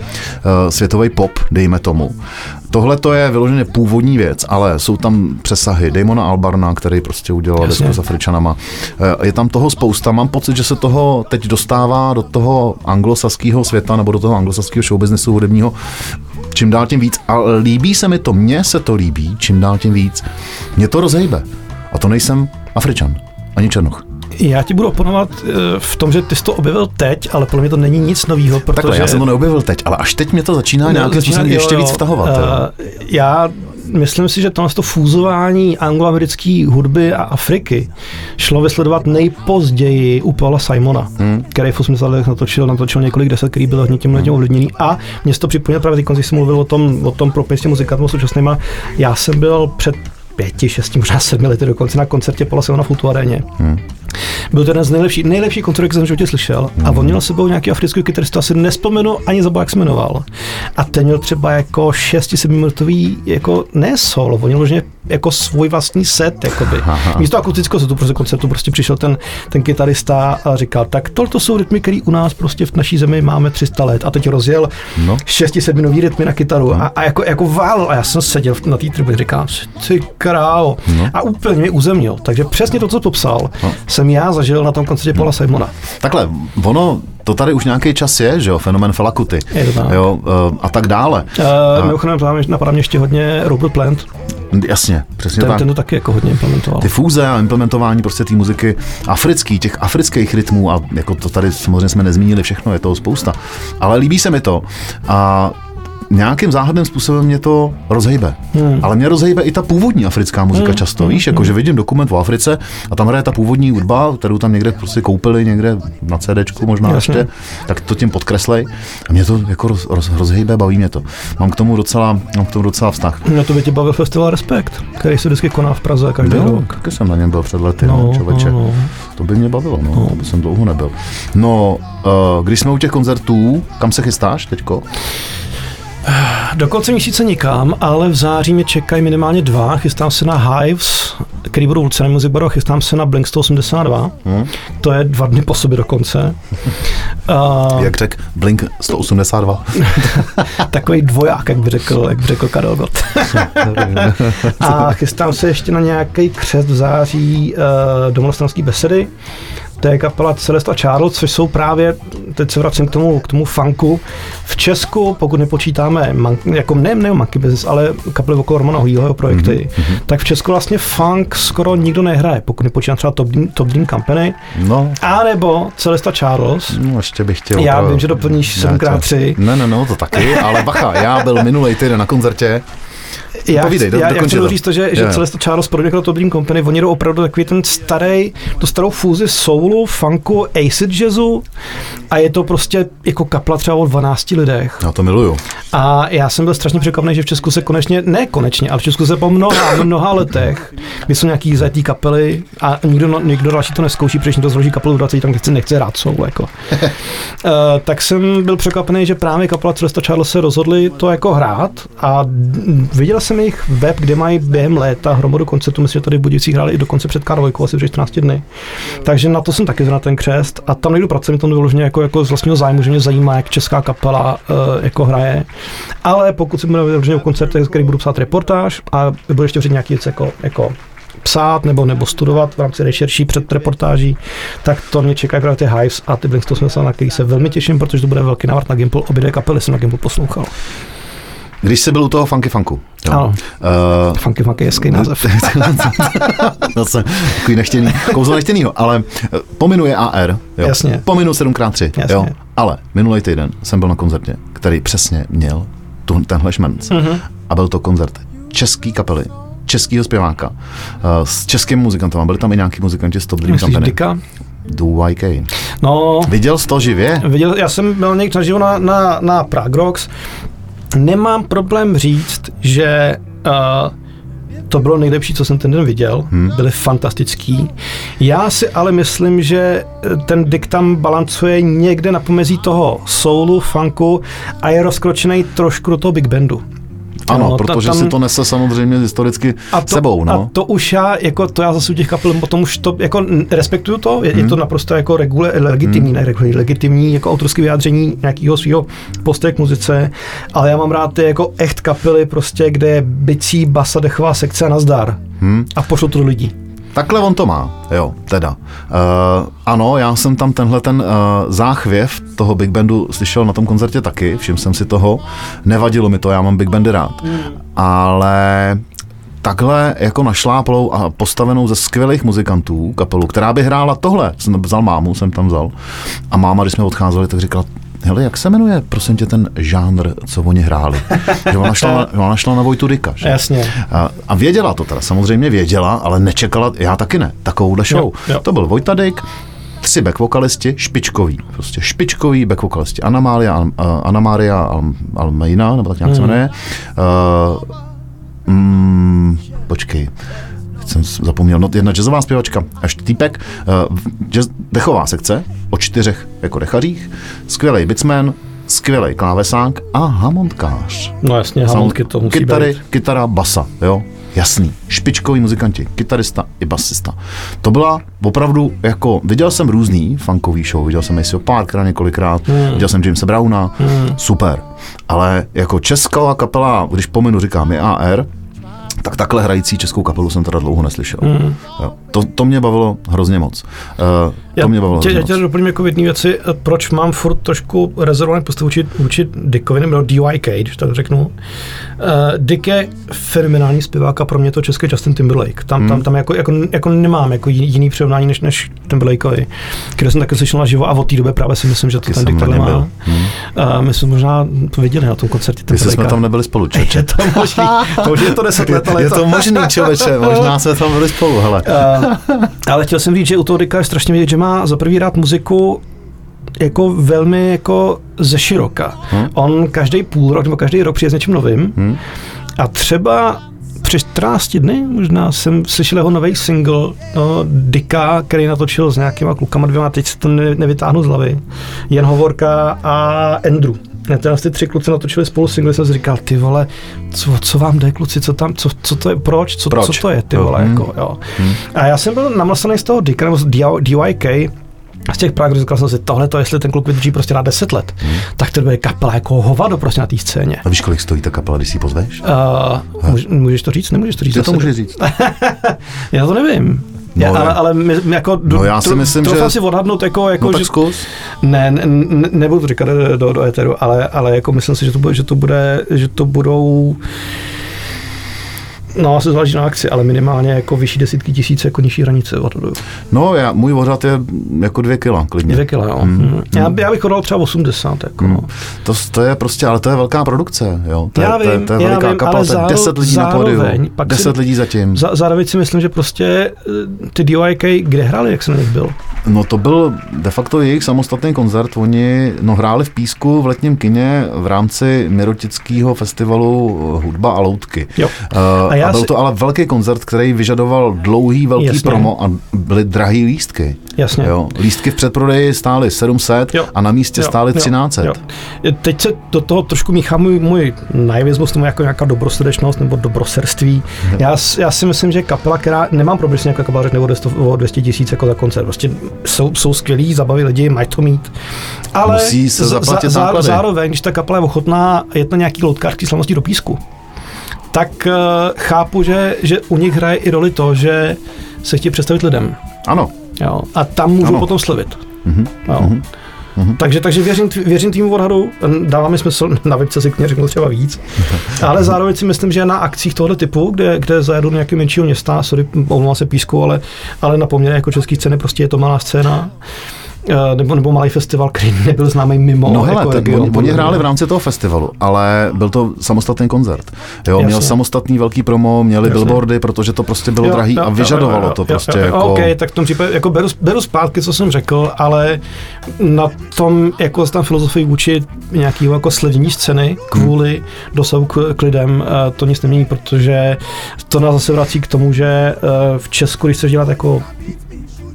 světový pop, dejme tomu. Tohle to je vyloženě původní věc, ale jsou tam přesahy Damona Albarna, který prostě udělal Jasně. desku s Afričanama. Eh, Je tam toho spousta. Mám pocit, že se toho teď dostává do toho anglosaského světa nebo do toho anglosaského showbiznesu hudebního čím dál tím víc. A líbí se mi to, mně se to líbí, čím dál tím víc. Mě to rozhejbe. A to nejsem Afričan, ani Černoch. Já ti budu oponovat eh, v tom, že ty jsi to objevil teď, ale podle mě to není nic nového, protože... Takhle, já jsem to neobjevil teď, ale až teď mě to začíná nějakým začíná- způsobem jo, ještě jo. víc vtahovat. jo. Eh, já myslím si, že tohle to fúzování angloamerické hudby a Afriky šlo vysledovat nejpozději u Paula Simona, hmm. který v 80. letech natočil, natočil několik deset, který byl hodně tím letím ovlivněný. A mě to připomnělo právě když jsem mluvil o tom, o tom propěstě muzikantů současnýma. Já jsem byl před pěti, šesti, možná sedmi lety dokonce na koncertě Paula Simona v aréně. Hmm. Byl to jeden z nejlepších, nejlepší koncertů, jak jsem v životě slyšel. A on měl s sebou nějaký africký kytaristu, asi nespomenu ani za jak se jmenoval. A ten měl třeba jako 6-7 minutový, jako ne solo, on měl jako svůj vlastní set, jakoby. Místo akustického setu prostě koncertu prostě přišel ten, ten kytarista a říkal, tak tohle jsou rytmy, které u nás prostě v naší zemi máme 300 let. A teď rozjel No. no. 6-7 minutový rytmy na kytaru a, a jako, jako válel. A já jsem seděl na té tribuně, říkám, ty krávo. No. A úplně mě uzemnil. Takže přesně to, co popsal, no. jsem já zažil na tom koncertě Paula Simona. Takhle, ono, to tady už nějaký čas je, že jo, fenomen Felakuty. Je to tak. Jo, eh, a tak dále. Uh, mimochodem napadá mě ještě hodně Robert Plant, Jasně, přesně ten, tak. ten to taky jako hodně implementoval. ty fúze a implementování prostě té muziky africký, těch afrických rytmů a jako to tady samozřejmě jsme nezmínili všechno, je toho spousta, ale líbí se mi to a nějakým záhadným způsobem mě to rozhejbe. Hmm. Ale mě rozhejbe i ta původní africká muzika hmm. často, víš, jako že vidím dokument o Africe a tam hraje ta původní hudba, kterou tam někde prostě koupili, někde na CDčku možná Jasně. ještě, tak to tím podkreslej a mě to jako roz, roz, rozhejbe, baví mě to. Mám k tomu docela, mám k tomu docela vztah. Mě to by tě bavil festival Respekt, který se vždycky koná v Praze každý Jo, rok. taky jsem na něm byl před lety, No, no, člověče. no, no. to by mě bavilo, no, to by jsem dlouho nebyl. No, uh, když jsme u těch koncertů, kam se chystáš teďko? Do konce měsíce nikam, ale v září mě čekají minimálně dva. Chystám se na Hives, který budou v Luceném Music Baru, a chystám se na Blink 182. Hmm. To je dva dny po sobě dokonce. Uh, Jak řekl Blink 182. takový dvoják, jak by řekl, jak by řekl Karel Gott. a chystám se ještě na nějaký křest v září uh, domonostanské besedy. To je kapela Celesta Charles, což jsou právě, teď se vracím k tomu, k tomu funku. V Česku, pokud nepočítáme, man, jako ne, ne Monkey Business, ale kapely okolo Romana Hýho projekty, mm-hmm. tak v Česku vlastně funk skoro nikdo nehraje, pokud nepočítám třeba Top Dream, Top Dream Company, No, a nebo Celesta Charles. no ještě bych chtěl. Já vím, že doplníš Ne, 7x3. to- Ne, ne, no, to taky, ale bacha, já byl minulý týden na koncertě. Já, Povídej, chci, do- já, já chci to. říct to, že, že Jo. Celesta Charles pro jako Top Dream Company, oni jdou opravdu takový ten starý, tu starou fúzi soulu, funku, acid jazzu a je to prostě jako kapla třeba o 12 lidech. Já to miluju. A já jsem byl strašně překvapený, že v Česku se konečně, ne konečně, ale v Česku se po mnoha, mnoha letech, kdy jsou nějaký zajetý kapely a nikdo, no- nikdo další to neskouší, protože někdo zloží kapelu 20, tam nechce, nechce rád soul, jako. uh, tak jsem byl překvapený, že právě kapela Celesta Charles se rozhodli to jako hrát a viděl jsem jejich web, kde mají během léta hromadu koncertů, myslím, že tady v Budicích hráli i dokonce před Karolkou, asi před 14 dny. Takže na to jsem taky na ten křest a tam nejdu pracovat, to vyloženě jako, jako z vlastního zájmu, že mě zajímá, jak česká kapela uh, jako hraje. Ale pokud si budeme vyloženě o koncertech, který budu psát reportáž a budu ještě vřít nějaký věc jako, jako psát nebo, nebo studovat v rámci rešerší před reportáží, tak to mě čekají právě ty Hives a ty Blink 182, na který se velmi těším, protože to bude velký návrat na Gimple. Obě dvě kapely jsem na Gimple poslouchal. Když jsi byl u toho funky funku. jo. Ano. Uh, Funky Funky je hezký název. Zase takový nechtěný, kouzlo nechtěnýho, ale eh, pominu je AR, jo. Jasně. pominu 7x3, Jasně. jo. ale minulý týden jsem byl na koncertě, který přesně měl tu, tenhle šmenc Mhm. a byl to koncert český kapely, českýho zpěváka uh, s českým muzikantem a byli tam i nějaký muzikanti z Top Dream Myslíš Company. Dika? Do YK. No, Viděl jsi to živě? Viděl, já jsem byl někdy naživo na, na, na Prague Rocks. Nemám problém říct, že uh, to bylo nejlepší, co jsem ten den viděl. Hmm. Byly fantastický. Já si ale myslím, že eh, ten Dick tam balancuje někde na pomezí toho soulu, funku a je rozkročený trošku do toho big bandu. Ano, ta- protože tam- si to nese samozřejmě historicky a to, sebou, no. A to už já, jako to já zase u těch kapel, potom už to, jako respektuju to, je, hmm. je to naprosto jako regule, legitimní, hmm. ne regulární, legitimní, jako autorské vyjádření nějakého svého postoje k muzice, ale já mám rád ty jako echt kapely prostě, kde je bicí, basa, dechová sekce a nazdar. Hmm. A pošlu to do lidí. Takhle on to má, jo, teda. Uh, ano, já jsem tam tenhle ten uh, záchvěv toho Big Bandu slyšel na tom koncertě taky, všiml jsem si toho. Nevadilo mi to, já mám Big Bandy rád. Mm. Ale takhle jako našláplou a postavenou ze skvělých muzikantů kapelu, která by hrála tohle. Jsem vzal mámu, jsem tam vzal. A máma, když jsme odcházeli, tak říkala, hele, jak se jmenuje, prosím tě, ten žánr, co oni hráli? že ona šla, na- ona šla na Vojtu Dika. Že? Jasně. A, a věděla to teda, samozřejmě věděla, ale nečekala, já taky ne, takovouhle show. Jo, jo. To byl Vojta Dyk, tři back vokalisti, špičkový, prostě špičkový back vokalisti. Anna Maria, Al, uh, Anna Maria Al, Almeina, nebo tak nějak se jmenuje. Uh, mm, počkej, jsem zapomněl, no jedna jazzová zpěvačka, až týpek, uh, jazz, dechová sekce o čtyřech jako dechařích, skvělý bitsman, skvělý klávesák a hamontkář. No jasně, Hammondky to musí Kytary, být. kytara, basa, jo, jasný. Špičkoví muzikanti, kytarista i basista. To byla opravdu jako, viděl jsem různý funkový show, viděl jsem Maceo Parkera několikrát, hmm. viděl jsem Jamesa Browna, hmm. super. Ale jako česká kapela, když pominu, říkám, je AR, tak takhle hrající českou kapelu jsem teda dlouho neslyšel. Mm. Jo. To, to mě bavilo hrozně moc. Uh, to mě bavilo tě, hrozně já tě moc. doplním jako jedné věci, eh, proč mám furt trošku rezervovaný postavu vůči, vůči Dickovi, nebo DYK, když tak řeknu. Uh, Dick je fenomenální zpěvák a pro mě to český Justin Timberlake. Tam, Hmm. tam, tam jako, jako, jako, nemám jako jiný, přirovnání než, než Timberlakeovi, který jsem taky slyšel naživo a od té doby právě si myslím, že to Taky ten Dick takhle má. Hmm. Uh, my jsme možná to viděli na tom koncertě Jestli jsme tam nebyli spolu, Je čeče. to možný, to už je to deset let, ale Je to možný, člověče, možná jsme tam byli spolu, hele. Uh, ale chtěl jsem říct, že u toho Dicka je strašně vidět, že má za prvý rád muziku jako velmi jako ze široka. Hmm. On každý půl rok nebo každý rok přijde s něčím novým Hmm. a třeba před 14 dny možná jsem slyšel jeho nový single no, Dika, který natočil s nějakýma klukama dvěma, teď se to ne, nevytáhnu z hlavy. Jen Hovorka a Andrew. Ne, tyhle ty tři kluci natočili spolu single, jsem si říkal, ty vole, co, co vám jde, kluci, co tam, co, co to je, proč, co, Proč? co to je, ty vole, hm. jako, jo. A já jsem byl namlasený z toho Dicka, nebo z DYK, a z těch Prag říkal jsem si, tohle to, jestli ten kluk vydrží prostě na 10 let, tak to bude kapela jako hovado prostě na té scéně. A víš, kolik stojí ta kapela, když si ji pozveš? Uh, můž, můžeš to říct? Nemůžeš to říct? Ty to můžeš říct. Já to nevím. No, já, ale, ale my, my jako, No, já si tro- myslím, že- si odhadnout, jako, jako No že, zkus. ne, ne, ne, nebudu to říkat do, do, do eteru, ale, ale jako myslím si, že to, bude, že to bude, že to budou No, asi záleží na akci, ale minimálně jako vyšší desítky tisíc jako nižší hranice odhadu. No, já, můj odhad je jako dvě kila, klidně. Dvě kila, jo. Mm, Mm. Já, by- já bych odhadal třeba 80, jako. Mm. no. To, to je prostě, ale to je velká produkce, jo. To, Já je, to, je, vím, to je já veliká vím, kapela, to je záro- 10 lidí na pódiu, pak 10 si- lidí zatím. Za, zároveň si myslím, že prostě eh, ty DYK, kde hráli, jak jsem na nich byl? No to byl de facto jejich samostatný koncert. Oni no, hráli v Písku v letním kině v rámci Mirotického festivalu eh, Hudba a loutky. Jo. Uh, a, já a byl si- to ale velký koncert, který vyžadoval dlouhý, velký Jasně. promo a byly drahý lístky. Jasně. Jo. Lístky v předprodeji stály 700 Jo. a na místě stály 1300. Jo, jo. Teď se do toho trošku míchá můj, můj naivismus, nebo jako nějaká dobrosrdečnost nebo dobroserství. Já, já, si myslím, že kapela, která nemám problém s nějakou kapela řekne o 200 o 200 tisíc jako za koncert. Prostě jsou, jsou skvělí, zabaví lidi, mají to mít. Ale Musí se zaplatit náklady. zároveň, když ta kapela je ochotná jet na nějaký loutkářský slavnosti do písku, tak uh, chápu, že, že u nich hraje i roli to, že se chtějí představit lidem. Ano. Jo. A tam můžou Ano. potom slevit. Mhm. Jo. Mhm. Mhm. Takže, takže věřím, věřím tvýmu odhadu, dává mi smysl, na webce si k řeknu třeba víc, ale zároveň si myslím, že na akcích tohle typu, kde, kde zajedu do nějakého menšího města, sorry, omlouvám se písku, ale, ale na poměry jako české scény prostě je to malá scéna, eh, nebo, nebo malý festival, který nebyl známý mimo No hele, jako ten, region. oni, oni hráli v rámci toho festivalu, ale byl to samostatný koncert. Jo, Jasně. měl samostatný velký promo, měli Jasně. billboardy, protože to prostě bylo Jo, drahý jo, a vyžadovalo jo, jo, to prostě jo, jo, jako... OK, tak v tom případě jako beru, beru zpátky, co jsem řekl, ale na tom jako tam filozofii vůči nějakého jako sledění scény kvůli dosahu k, k lidem eh, to nic nemění, protože to nás zase vrací k tomu, že eh, v Česku, když chceš dělat jako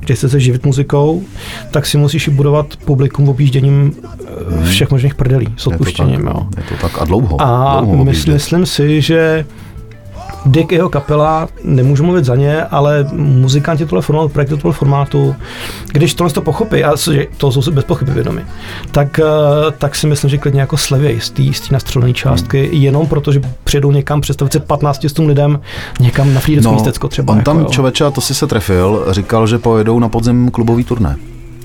když chceš se živit muzikou, tak si musíš i budovat publikum objížděním eh, všech možných prdelí s Je to odpuštěním. tak, jo. je to tak a dlouho. A dlouho objíždět. myslím si, že Dick jeho kapela, nemůžu mluvit za ně, ale muzikanti tohle formátu, projekty tohle formátu, když tohle to pochopí, a to jsou si bez pochyby vědomi, tak, eh, tak si myslím, že klidně jako slevěj z té nastřelené částky, Hmm. jenom protože přijedou někam představit se 15 lidem někam na Frýdecko no, místecko třeba. on jako, tam jo. člověče, a to si se trefil, říkal, že pojedou na podzim klubový turné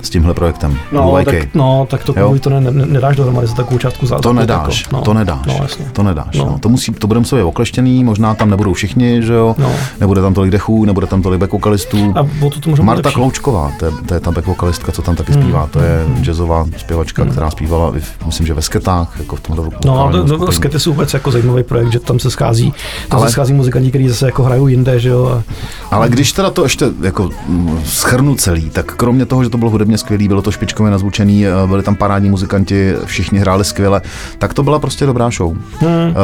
s tímhle projektem. No, tak, no, tak to Jo. kvůli to ne, ne, nedáš dohromady za takovou částku za To nedáš, jako, no. to nedáš, No, jasně. to nedáš. No. No. To, musí, to budeme sobě okleštěný, možná tam nebudou všichni, že jo, No. nebude tam tolik dechů, nebude tam tolik back vokalistů. A to, to možná Marta lepší. Kloučková, to je, to je ta back vokalistka, co tam taky Hmm. zpívá, to je jazzová zpěvačka, která zpívala, myslím, že ve sketách, jako v tomhle No, vokálním no, no, skety jsou vůbec jako zajímavý projekt, že tam se schází, tam Ale- se schází muzikanti, kteří zase jako hrajou jinde, že jo. A, Ale když teda to ještě jako schrnu celý, tak kromě toho, že to bylo hudebně skvělý, bylo to špičkově nazvučený, eh, byli tam parádní muzikanti, všichni hráli skvěle, tak to byla prostě dobrá show. Hmm.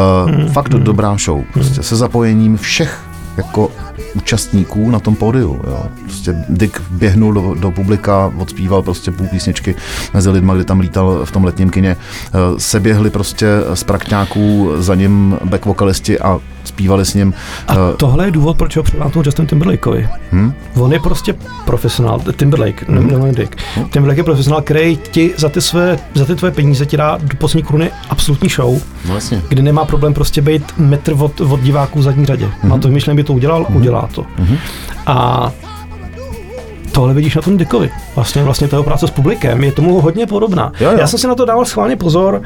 Uh, fakt dobrá show. Prostě se zapojením všech jako účastníků na tom pódiu. Jo. Prostě Dick běhnul do, do publika, odspíval prostě půl písničky mezi lidma, kdy tam lítal v tom letním kině. Uh, seběhli prostě z prakťáků za ním back vokalisti a zpívali s ním. a Uh, tohle je důvod, proč ho předám tomu Justin Timberlakeovi. hm? On je prostě profesionál, Timberlake, Mhm. hmm. ne, Dick. Timberlake je profesionál, který ti za ty, své, za ty tvoje peníze ti dá do poslední koruny absolutní show, No jasně. kdy nemá problém prostě být metr od, od diváků v zadní řadě. Mhm. Má to vymyšlené, by to udělal, udělá to. A tohle vidíš na tom Dickovi. Vlastně, vlastně toho práce s publikem je tomu hodně podobná. Jo, jo. Já jsem si na to dával schválně pozor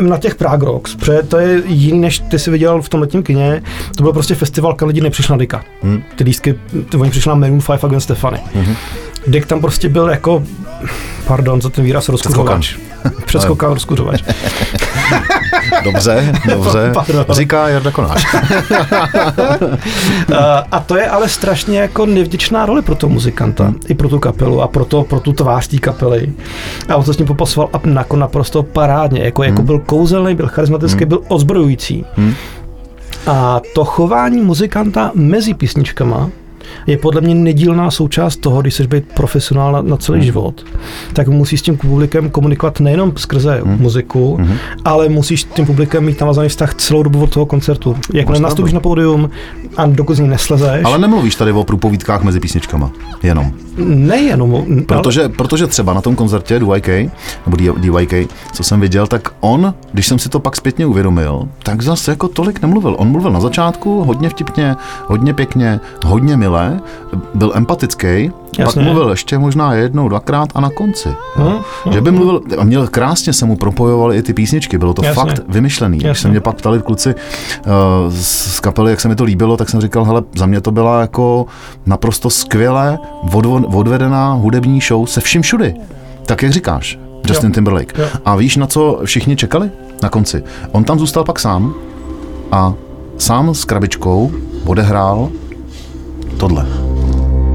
na těch Prague Rocks, protože to je jiný, než ty si viděl v tom letním kině. To byl prostě festival, kam lidi nepřišli na Dicka. Hmm. Ty lístky, ty, oni přišli na Maroon 5 a Gwen Stefani. Mhm. Dick tam prostě byl jako, pardon za ten výraz, rozkuřovač. Předskokan rozkuřovač. Dobře, dobře. Říká Jarda Konář. Uh, a to je ale strašně jako nevděčná role pro toho muzikanta, Hmm. i pro tu kapelu a pro, to, pro tu tvář té kapely. A on to s ním popasoval a jako naprosto parádně, jako, jako Hmm. byl kouzelný, byl charismatický, byl ozbrojující. Hmm. A to chování muzikanta mezi písničkama je podle mě nedílná součást toho, když chceš být profesionál na, na celý život, tak musíš s tím publikem komunikovat nejenom skrze muziku, ale musíš s tím publikem mít navazaný vztah celou dobu od toho koncertu. Jak nastoupíš na pódium a dokud z ní neslezeš, Ale nemluvíš tady o průpovídkách mezi písničkama, jenom. nejenom, Protože, protože třeba na tom koncertě DYK, nebo DYK, co jsem viděl, tak on, když jsem si to pak zpětně uvědomil, tak zase jako tolik nemluvil. On mluvil na začátku hodně vtipně, hodně pěkně, hodně milé, byl empatický, pak Jasně. mluvil ještě možná jednou, dvakrát a na konci. Jo. Hm, Že by mluvil, a měl krásně se mu propojovaly i ty písničky, bylo to Jasně. fakt vymyšlený. Když Jasně. se mě pak ptali kluci uh, z z kapely, jak se mi to líbilo, tak jsem říkal, hele, za mě to byla jako naprosto skvěle odvo- odvedená hudební show se vším všudy. Tak jak říkáš, Justin Jo. Timberlake. Jo. A víš, na co všichni čekali na konci? On tam zůstal pak sám a sám s krabičkou odehrál tohle.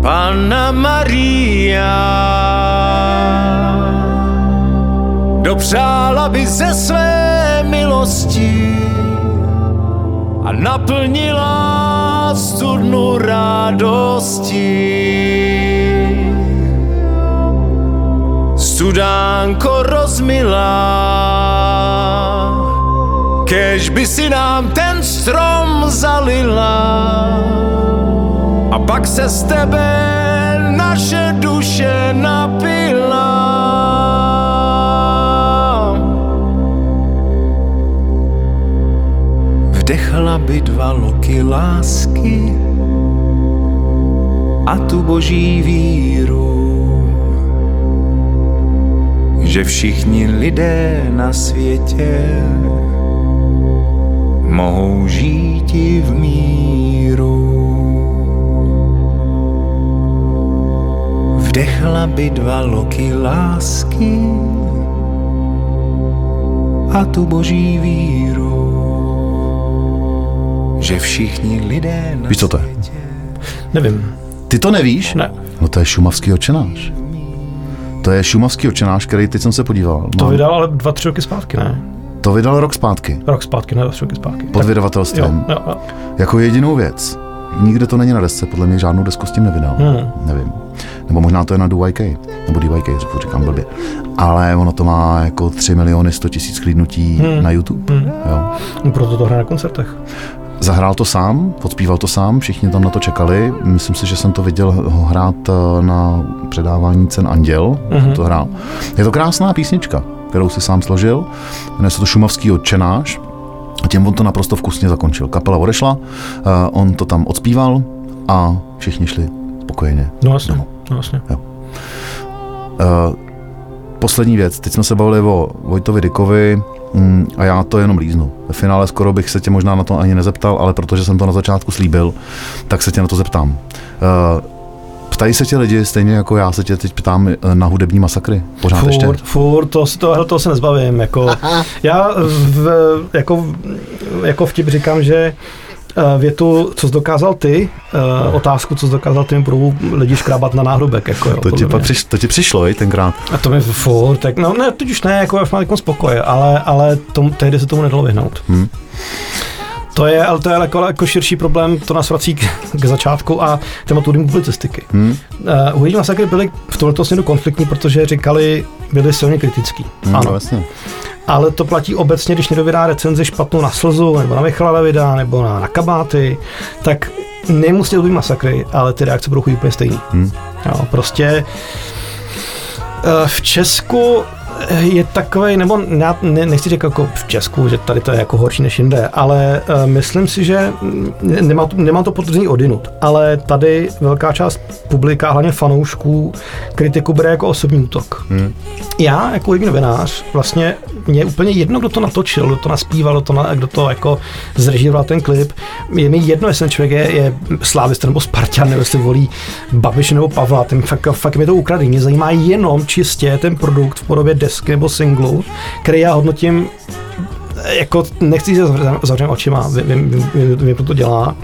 Panna Maria dopřála by ze své milosti a naplnila studnu radosti. Studánko rozmilá, kež by si nám ten strom zalila a pak se z tebe naše duše napila. Vdechla by dva loky lásky a tu boží víru, že všichni lidé na světě mohou žít i v míru. Vdechla by dva loky lásky a tu boží víru, že všichni lidé na Víš, co to je? nevím. Ty to nevíš? Ne. No to je šumavský očenáš. To je šumavský očenáš, který teď jsem se podíval. To Mám- vydal ale dva, tři roky zpátky, ne? to vydal rok zpátky. Rok zpátky, ne dva, tři roky zpátky. Pod Tak- vydavatelstvím. Jo, jo, jo. Jako jedinou věc. Nikde to není na desce, podle mě žádnou desku s tím nevydal. Hmm. Nevím. Nebo možná to je na DYK, nebo DYK, říkám blbě. Ale ono to má jako 3 miliony 100 tisíc klidnutí Hmm. na YouTube. Hmm. Jo. No, Proto to hraje na koncertech. Zahrál to sám, odspíval to sám, všichni tam na to čekali. Myslím si, že jsem to viděl ho hrát eh, na předávání cen Anděl. Mhm. To hrál. Je to krásná písnička, kterou si sám složil. Jmenuje se to Šumavský odčenáš. A tím on to naprosto vkusně zakončil. Kapela odešla, eh, on to tam odspíval a všichni šli spokojeně. No jasně, domů. no jasně. Eh, poslední věc, teď jsme se bavili o Vojtovi Dykovi mm, a já to jenom líznu. Ve finále skoro bych se tě možná na to ani nezeptal, ale protože jsem to na začátku slíbil, tak se tě na to zeptám. Eh, Ptají se tě lidi stejně jako já se tě teď ptám eh, na hudební masakry? Pořád ještě? Furt, furt, to, to, to se nezbavím. Jako, já v, jako, jako vtip říkám, že větu, co jsi dokázal ty, eh, otázku, co jsi dokázal ty, budou lidi škrábat na náhrobek. Jako, jo, To ti, pak přiš, to ti přišlo, i tenkrát. A to mi furt, tak no ne, teď už ne, jako já už mám jako spokoj, ale, ale tom, tehdy se tomu nedalo vyhnout. Hmm. To je, ale to je jako, jako širší problém, to nás vrací k, k začátku a tématu publicistiky. Hmm? Uh, hudební masakry byly v tomto směru konfliktní, protože říkali, byli silně kritický. Hmm, ano, no, jasně. ale to platí obecně, když někdo vydá recenzi špatnou na slzu, nebo na Michala Levida, nebo na, na kabáty, tak nemusí to být masakry, ale ty reakce budou chodit úplně stejný. Hmm. Jo, prostě eh, v Česku je takový, nebo já ne, nechci říkat jako v Česku, že tady to je jako horší než jinde, ale uh, myslím si, že mm, nemám to, nemám to potvrzení odinut, ale tady velká část publika, hlavně fanoušků, kritiku bere jako osobní útok. Hmm. Já jako jediný novinář, vlastně mě je úplně jedno, kdo to natočil, kdo to naspíval, kdo to, na, kdo to jako zrežíroval ten klip. Je mi jedno, jestli ten člověk je, je slávista nebo Spartan, nebo jestli volí Babiš nebo Pavla, ten fakt, fakt mi to ukradí. Mě zajímá jenom čistě ten produkt v podobě desky nebo singlu, který já hodnotím jako nechci se zavřeným očima, vím, vím, vím, vím, to dělá,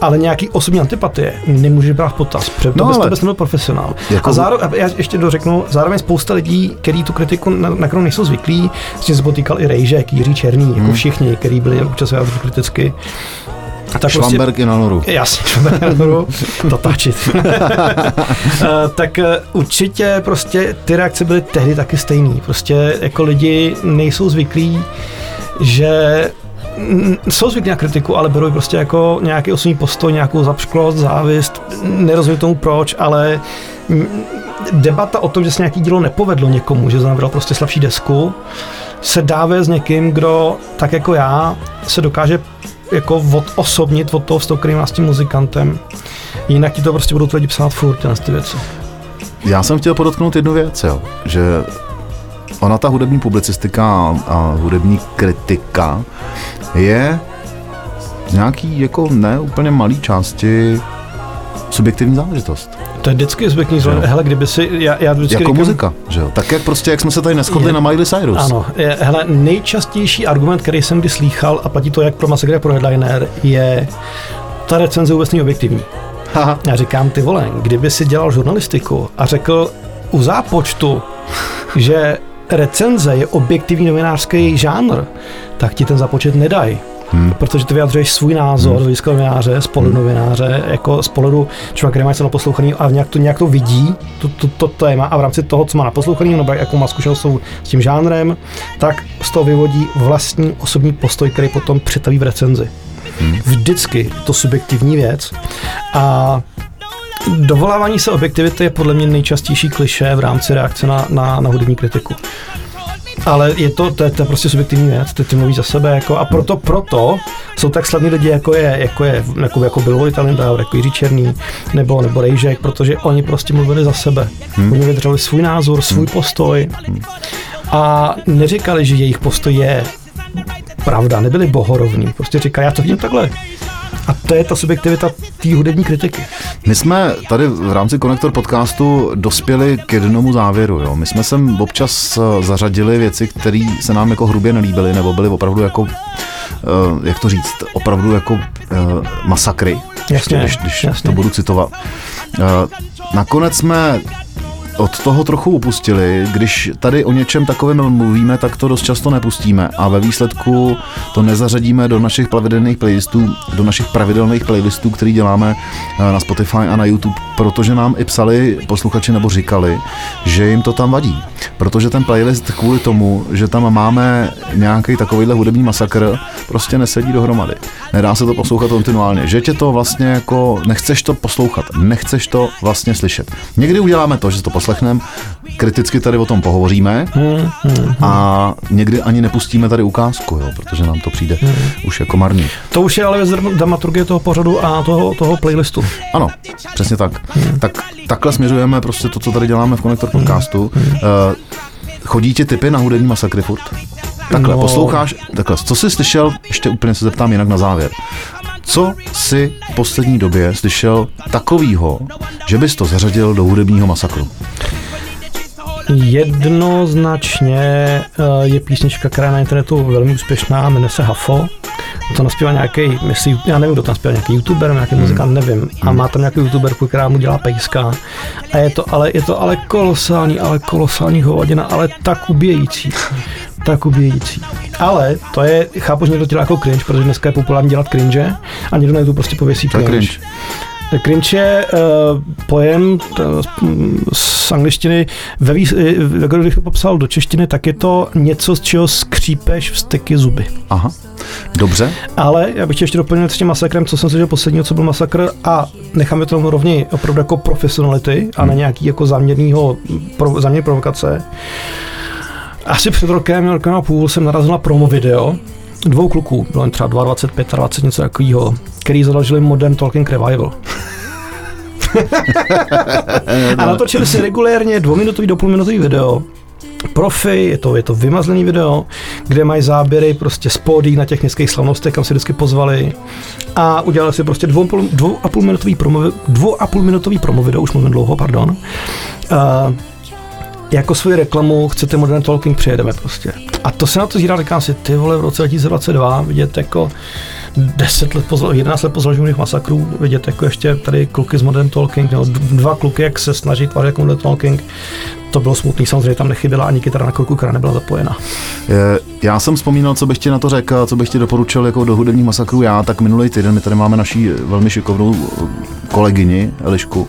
ale nějaký osobní antipatie nemůže brát v potaz, protože No ale- bys nebyl profesionál. Jako- A zároveň, já ještě dořeknu, zároveň spousta lidí, kteří tu kritiku, na, na kterou nejsou zvyklí, s tím se potýkal i Rejžek, Jiří Černý, jako Hmm. všichni, kteří byli občas kriticky, Tak Švamberg i na noru. Jasně, Švamberg na noru, to tačit. Eh, tak eh, určitě prostě ty reakce byly tehdy taky stejný. Prostě jako lidi nejsou zvyklí, že jsou zvyklí na kritiku, ale berou prostě jako nějaký osobní postoj, nějakou zapšklost, závist, nerozumím tomu proč, ale debata o tom, že se nějaký dílo nepovedlo někomu, že znamená prostě slabší desku, se dá vést s někým, kdo tak jako já se dokáže jako odosobnit od toho vztahu, který s tím muzikantem. Jinak ti to prostě budou lidi psát furt, tyhle ty věci. Já jsem chtěl podotknout jednu věc, jo, že ona ta hudební publicistika a, a hudební kritika je z nějaký jako ne úplně malý části subjektivní záležitost. To je vždycky zvyklý, Jo. hele, kdyby si, já, já vždycky Jako říkám, muzika, že jo? Tak jak prostě, jak jsme se tady neschodli Je- na Miley Cyrus. Ano, je, hele, nejčastější argument, který jsem kdy slýchal, a platí to jak pro Massacre, pro Headliner, je ta recenze vůbec není objektivní. Haha. Já říkám, ty vole, kdyby si dělal žurnalistiku a řekl u zápočtu, že recenze je objektivní novinářský žánr, tak ti ten započet nedají. Hmm. Protože ty vyjadřuješ svůj názor hmm. hlediska novináře, z pohledu hmm. novináře, jako z pohledu člověka, který má něco naposlouchaný a nějak to, nějak to vidí, to, to, to, téma a v rámci toho, co má naposlouchaný, nebo jakou má zkušenost s tím žánrem, tak z toho vyvodí vlastní osobní postoj, který potom přetaví v recenzi. Hmm. Vždycky to subjektivní věc a Dovolávání se objektivity je podle mě nejčastější kliše v rámci reakce na, na, na hudební kritiku. Ale je to, to, je, to je prostě subjektivní věc, ty, ty mluví za sebe, jako, a proto, proto jsou tak slavní lidi, jako je, jako je, jako, jako byl Lindauer, jako Jiří Černý, nebo, nebo Rejžek, protože oni prostě mluvili za sebe. Hmm. Oni vydrželi svůj názor, svůj postoj a neříkali, že jejich postoj je pravda, nebyli bohorovní, prostě říkali, já to vidím takhle. A to je ta subjektivita té hudební kritiky. My jsme tady v rámci Konektor podcastu dospěli k jednomu závěru. Jo. My jsme sem občas eh, zařadili věci, které se nám jako hrubě nelíbily, nebo byly opravdu jako, eh, jak to říct, opravdu jako eh, masakry, Jasně, když, když jasně. to budu citovat. Nakonec jsme od toho trochu upustili. Když tady o něčem takovém mluvíme, tak to dost často nepustíme a ve výsledku to nezařadíme do našich pravidelných playlistů, do našich pravidelných playlistů, který děláme eh, na Spotify a na YouTube, protože nám i psali posluchači nebo říkali, že jim to tam vadí. Protože ten playlist kvůli tomu, že tam máme nějaký takovýhle hudební masakr, prostě nesedí dohromady. Nedá se to poslouchat kontinuálně. Že tě to vlastně jako, nechceš to poslouchat, nechceš to vlastně slyšet. Někdy uděláme to, že to poslechneme, kriticky tady o tom pohovoříme a někdy ani nepustíme tady ukázku, jo, protože nám to přijde už jako marný. To už je ale věc dram- dramaturgie toho pořadu a toho, toho playlistu. Ano, přesně tak. tak. Takhle směřujeme prostě to, co tady děláme v Konektor podcastu. Uh, chodí ti typy na hudební masakry furt? Takhle, No. posloucháš, takhle, co jsi slyšel, ještě úplně se zeptám jinak na závěr. Co jsi v poslední době slyšel takovýho, že bys to zařadil do hudebního masakru? Jednoznačně eh, je písnička, která je na internetu velmi úspěšná, jmenuje se Hafo. To naspívá nějaký, myslím, já nevím, kdo tam zpívá, nějaký youtuber, nějaký Hmm. muzikant, nevím. A má tam nějakou youtuberku, která mu dělá pejska. A je to ale, je to ale kolosální, ale kolosální hovadina, ale tak ubíjející. Tak ubíjející. Ale to je, chápu, že někdo to dělá jako cringe, protože dneska je populární dělat cringe a někdo na prostě pověsí cringe. cringe. Cringe je uh, pojem t- z angličtiny, ve vý, eh, když to popsal do češtiny, tak je to něco, z čeho skřípeš vsteky zuby. Aha, dobře. Ale já bych tě ještě doplnil s tím masakrem, co jsem slyšel posledního, co byl masakr a necháme to rovně opravdu jako profesionality a ne nějaký jako záměrnýho, pro, záměrný provokace. Asi před rokem, rokem a půl jsem narazil na promo video dvou kluků, bylo jim třeba 22, 25, něco takového, který založili Modern Talking Revival. a natočili si regulérně dvouminutový do půlminutový video. Profi, je to, je to vymazlený video, kde mají záběry prostě z pódí na těch městských slavnostech, kam si vždycky pozvali. A udělali si prostě dvou, dvou a půl minutový promo, dvou a půl minutový promo video, už mluvím dlouho, pardon. Uh, jako svoji reklamu chcete Modern Talking, přijedeme prostě. A to se na to zírá, říkám si, ty vole, v roce 2022 vidět jako 10 let po, zlo- 11 let po založení masakrů, vidět jako ještě tady kluky z Modern Talking, nebo dva kluky, jak se snaží tvářit jako Modern Talking, to bylo smutný, samozřejmě tam nechyběla ani kytara na kluku, která nebyla zapojena. Já jsem vzpomínal, co bych ti na to řekl, co bych ti doporučil jako do hudebních masakrů já, tak minulý týden my tady máme naší velmi šikovnou eh, kolegyni Elišku,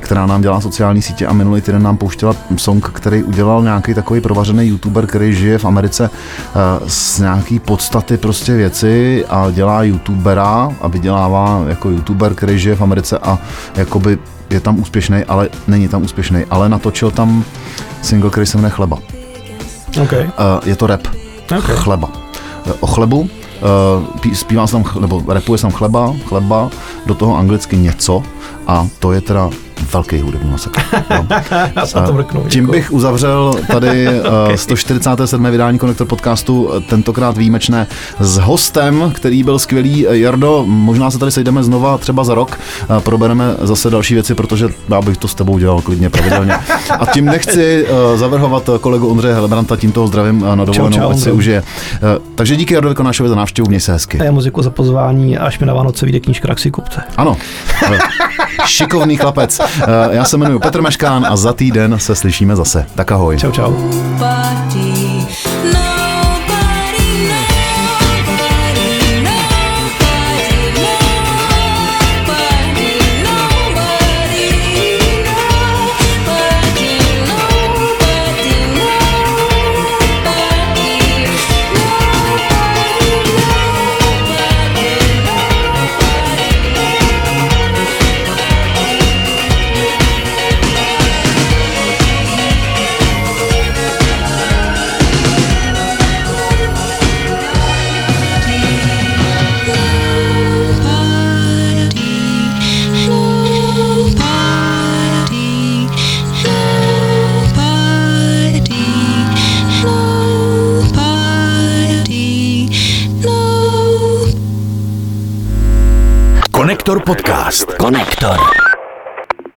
která nám dělá sociální sítě a minulý týden nám pouštěla song, který udělal nějaký takový provařený youtuber, který žije v Americe eh, z nějaký podstaty prostě věci a dělá youtubera a vydělává jako youtuber, který žije v Americe a jakoby je tam úspěšný, ale není tam úspěšný, ale natočil tam single, který se jmenuje Chleba. Okay. Je to rap. Okay. Chleba. Eh, O chlebu. Pí- zpívá se tam, nebo rapuje se tam chleba, chleba, do toho anglicky něco a to je teda velký hudební masakr. No. Já se na to mrknu. Tím bych uzavřel tady uh, Okay. 147. vydání Konektor podcastu, eh, tentokrát výjimečné s hostem, který byl skvělý. Eh, Jardo, možná se tady sejdeme znova třeba za rok, probereme zase další věci, protože já bych to s tebou dělal klidně pravidelně. A tím nechci zavrhovat kolegu Ondřeje Helebranta, tímto ho zdravím na dovolenou, čau, ať si užije. Takže díky Jardovi Konášovi za návštěvu, měj se hezky. A já muziku za pozvání, až mi na Vánoce vyjde knížka, tak si kupte. Ano, eh, šikovný chlapec. Eh, Já se jmenuji Petr Meškán a za týden se slyšíme zase. Tak ahoj. Čau, čau. Podcast. Konektor.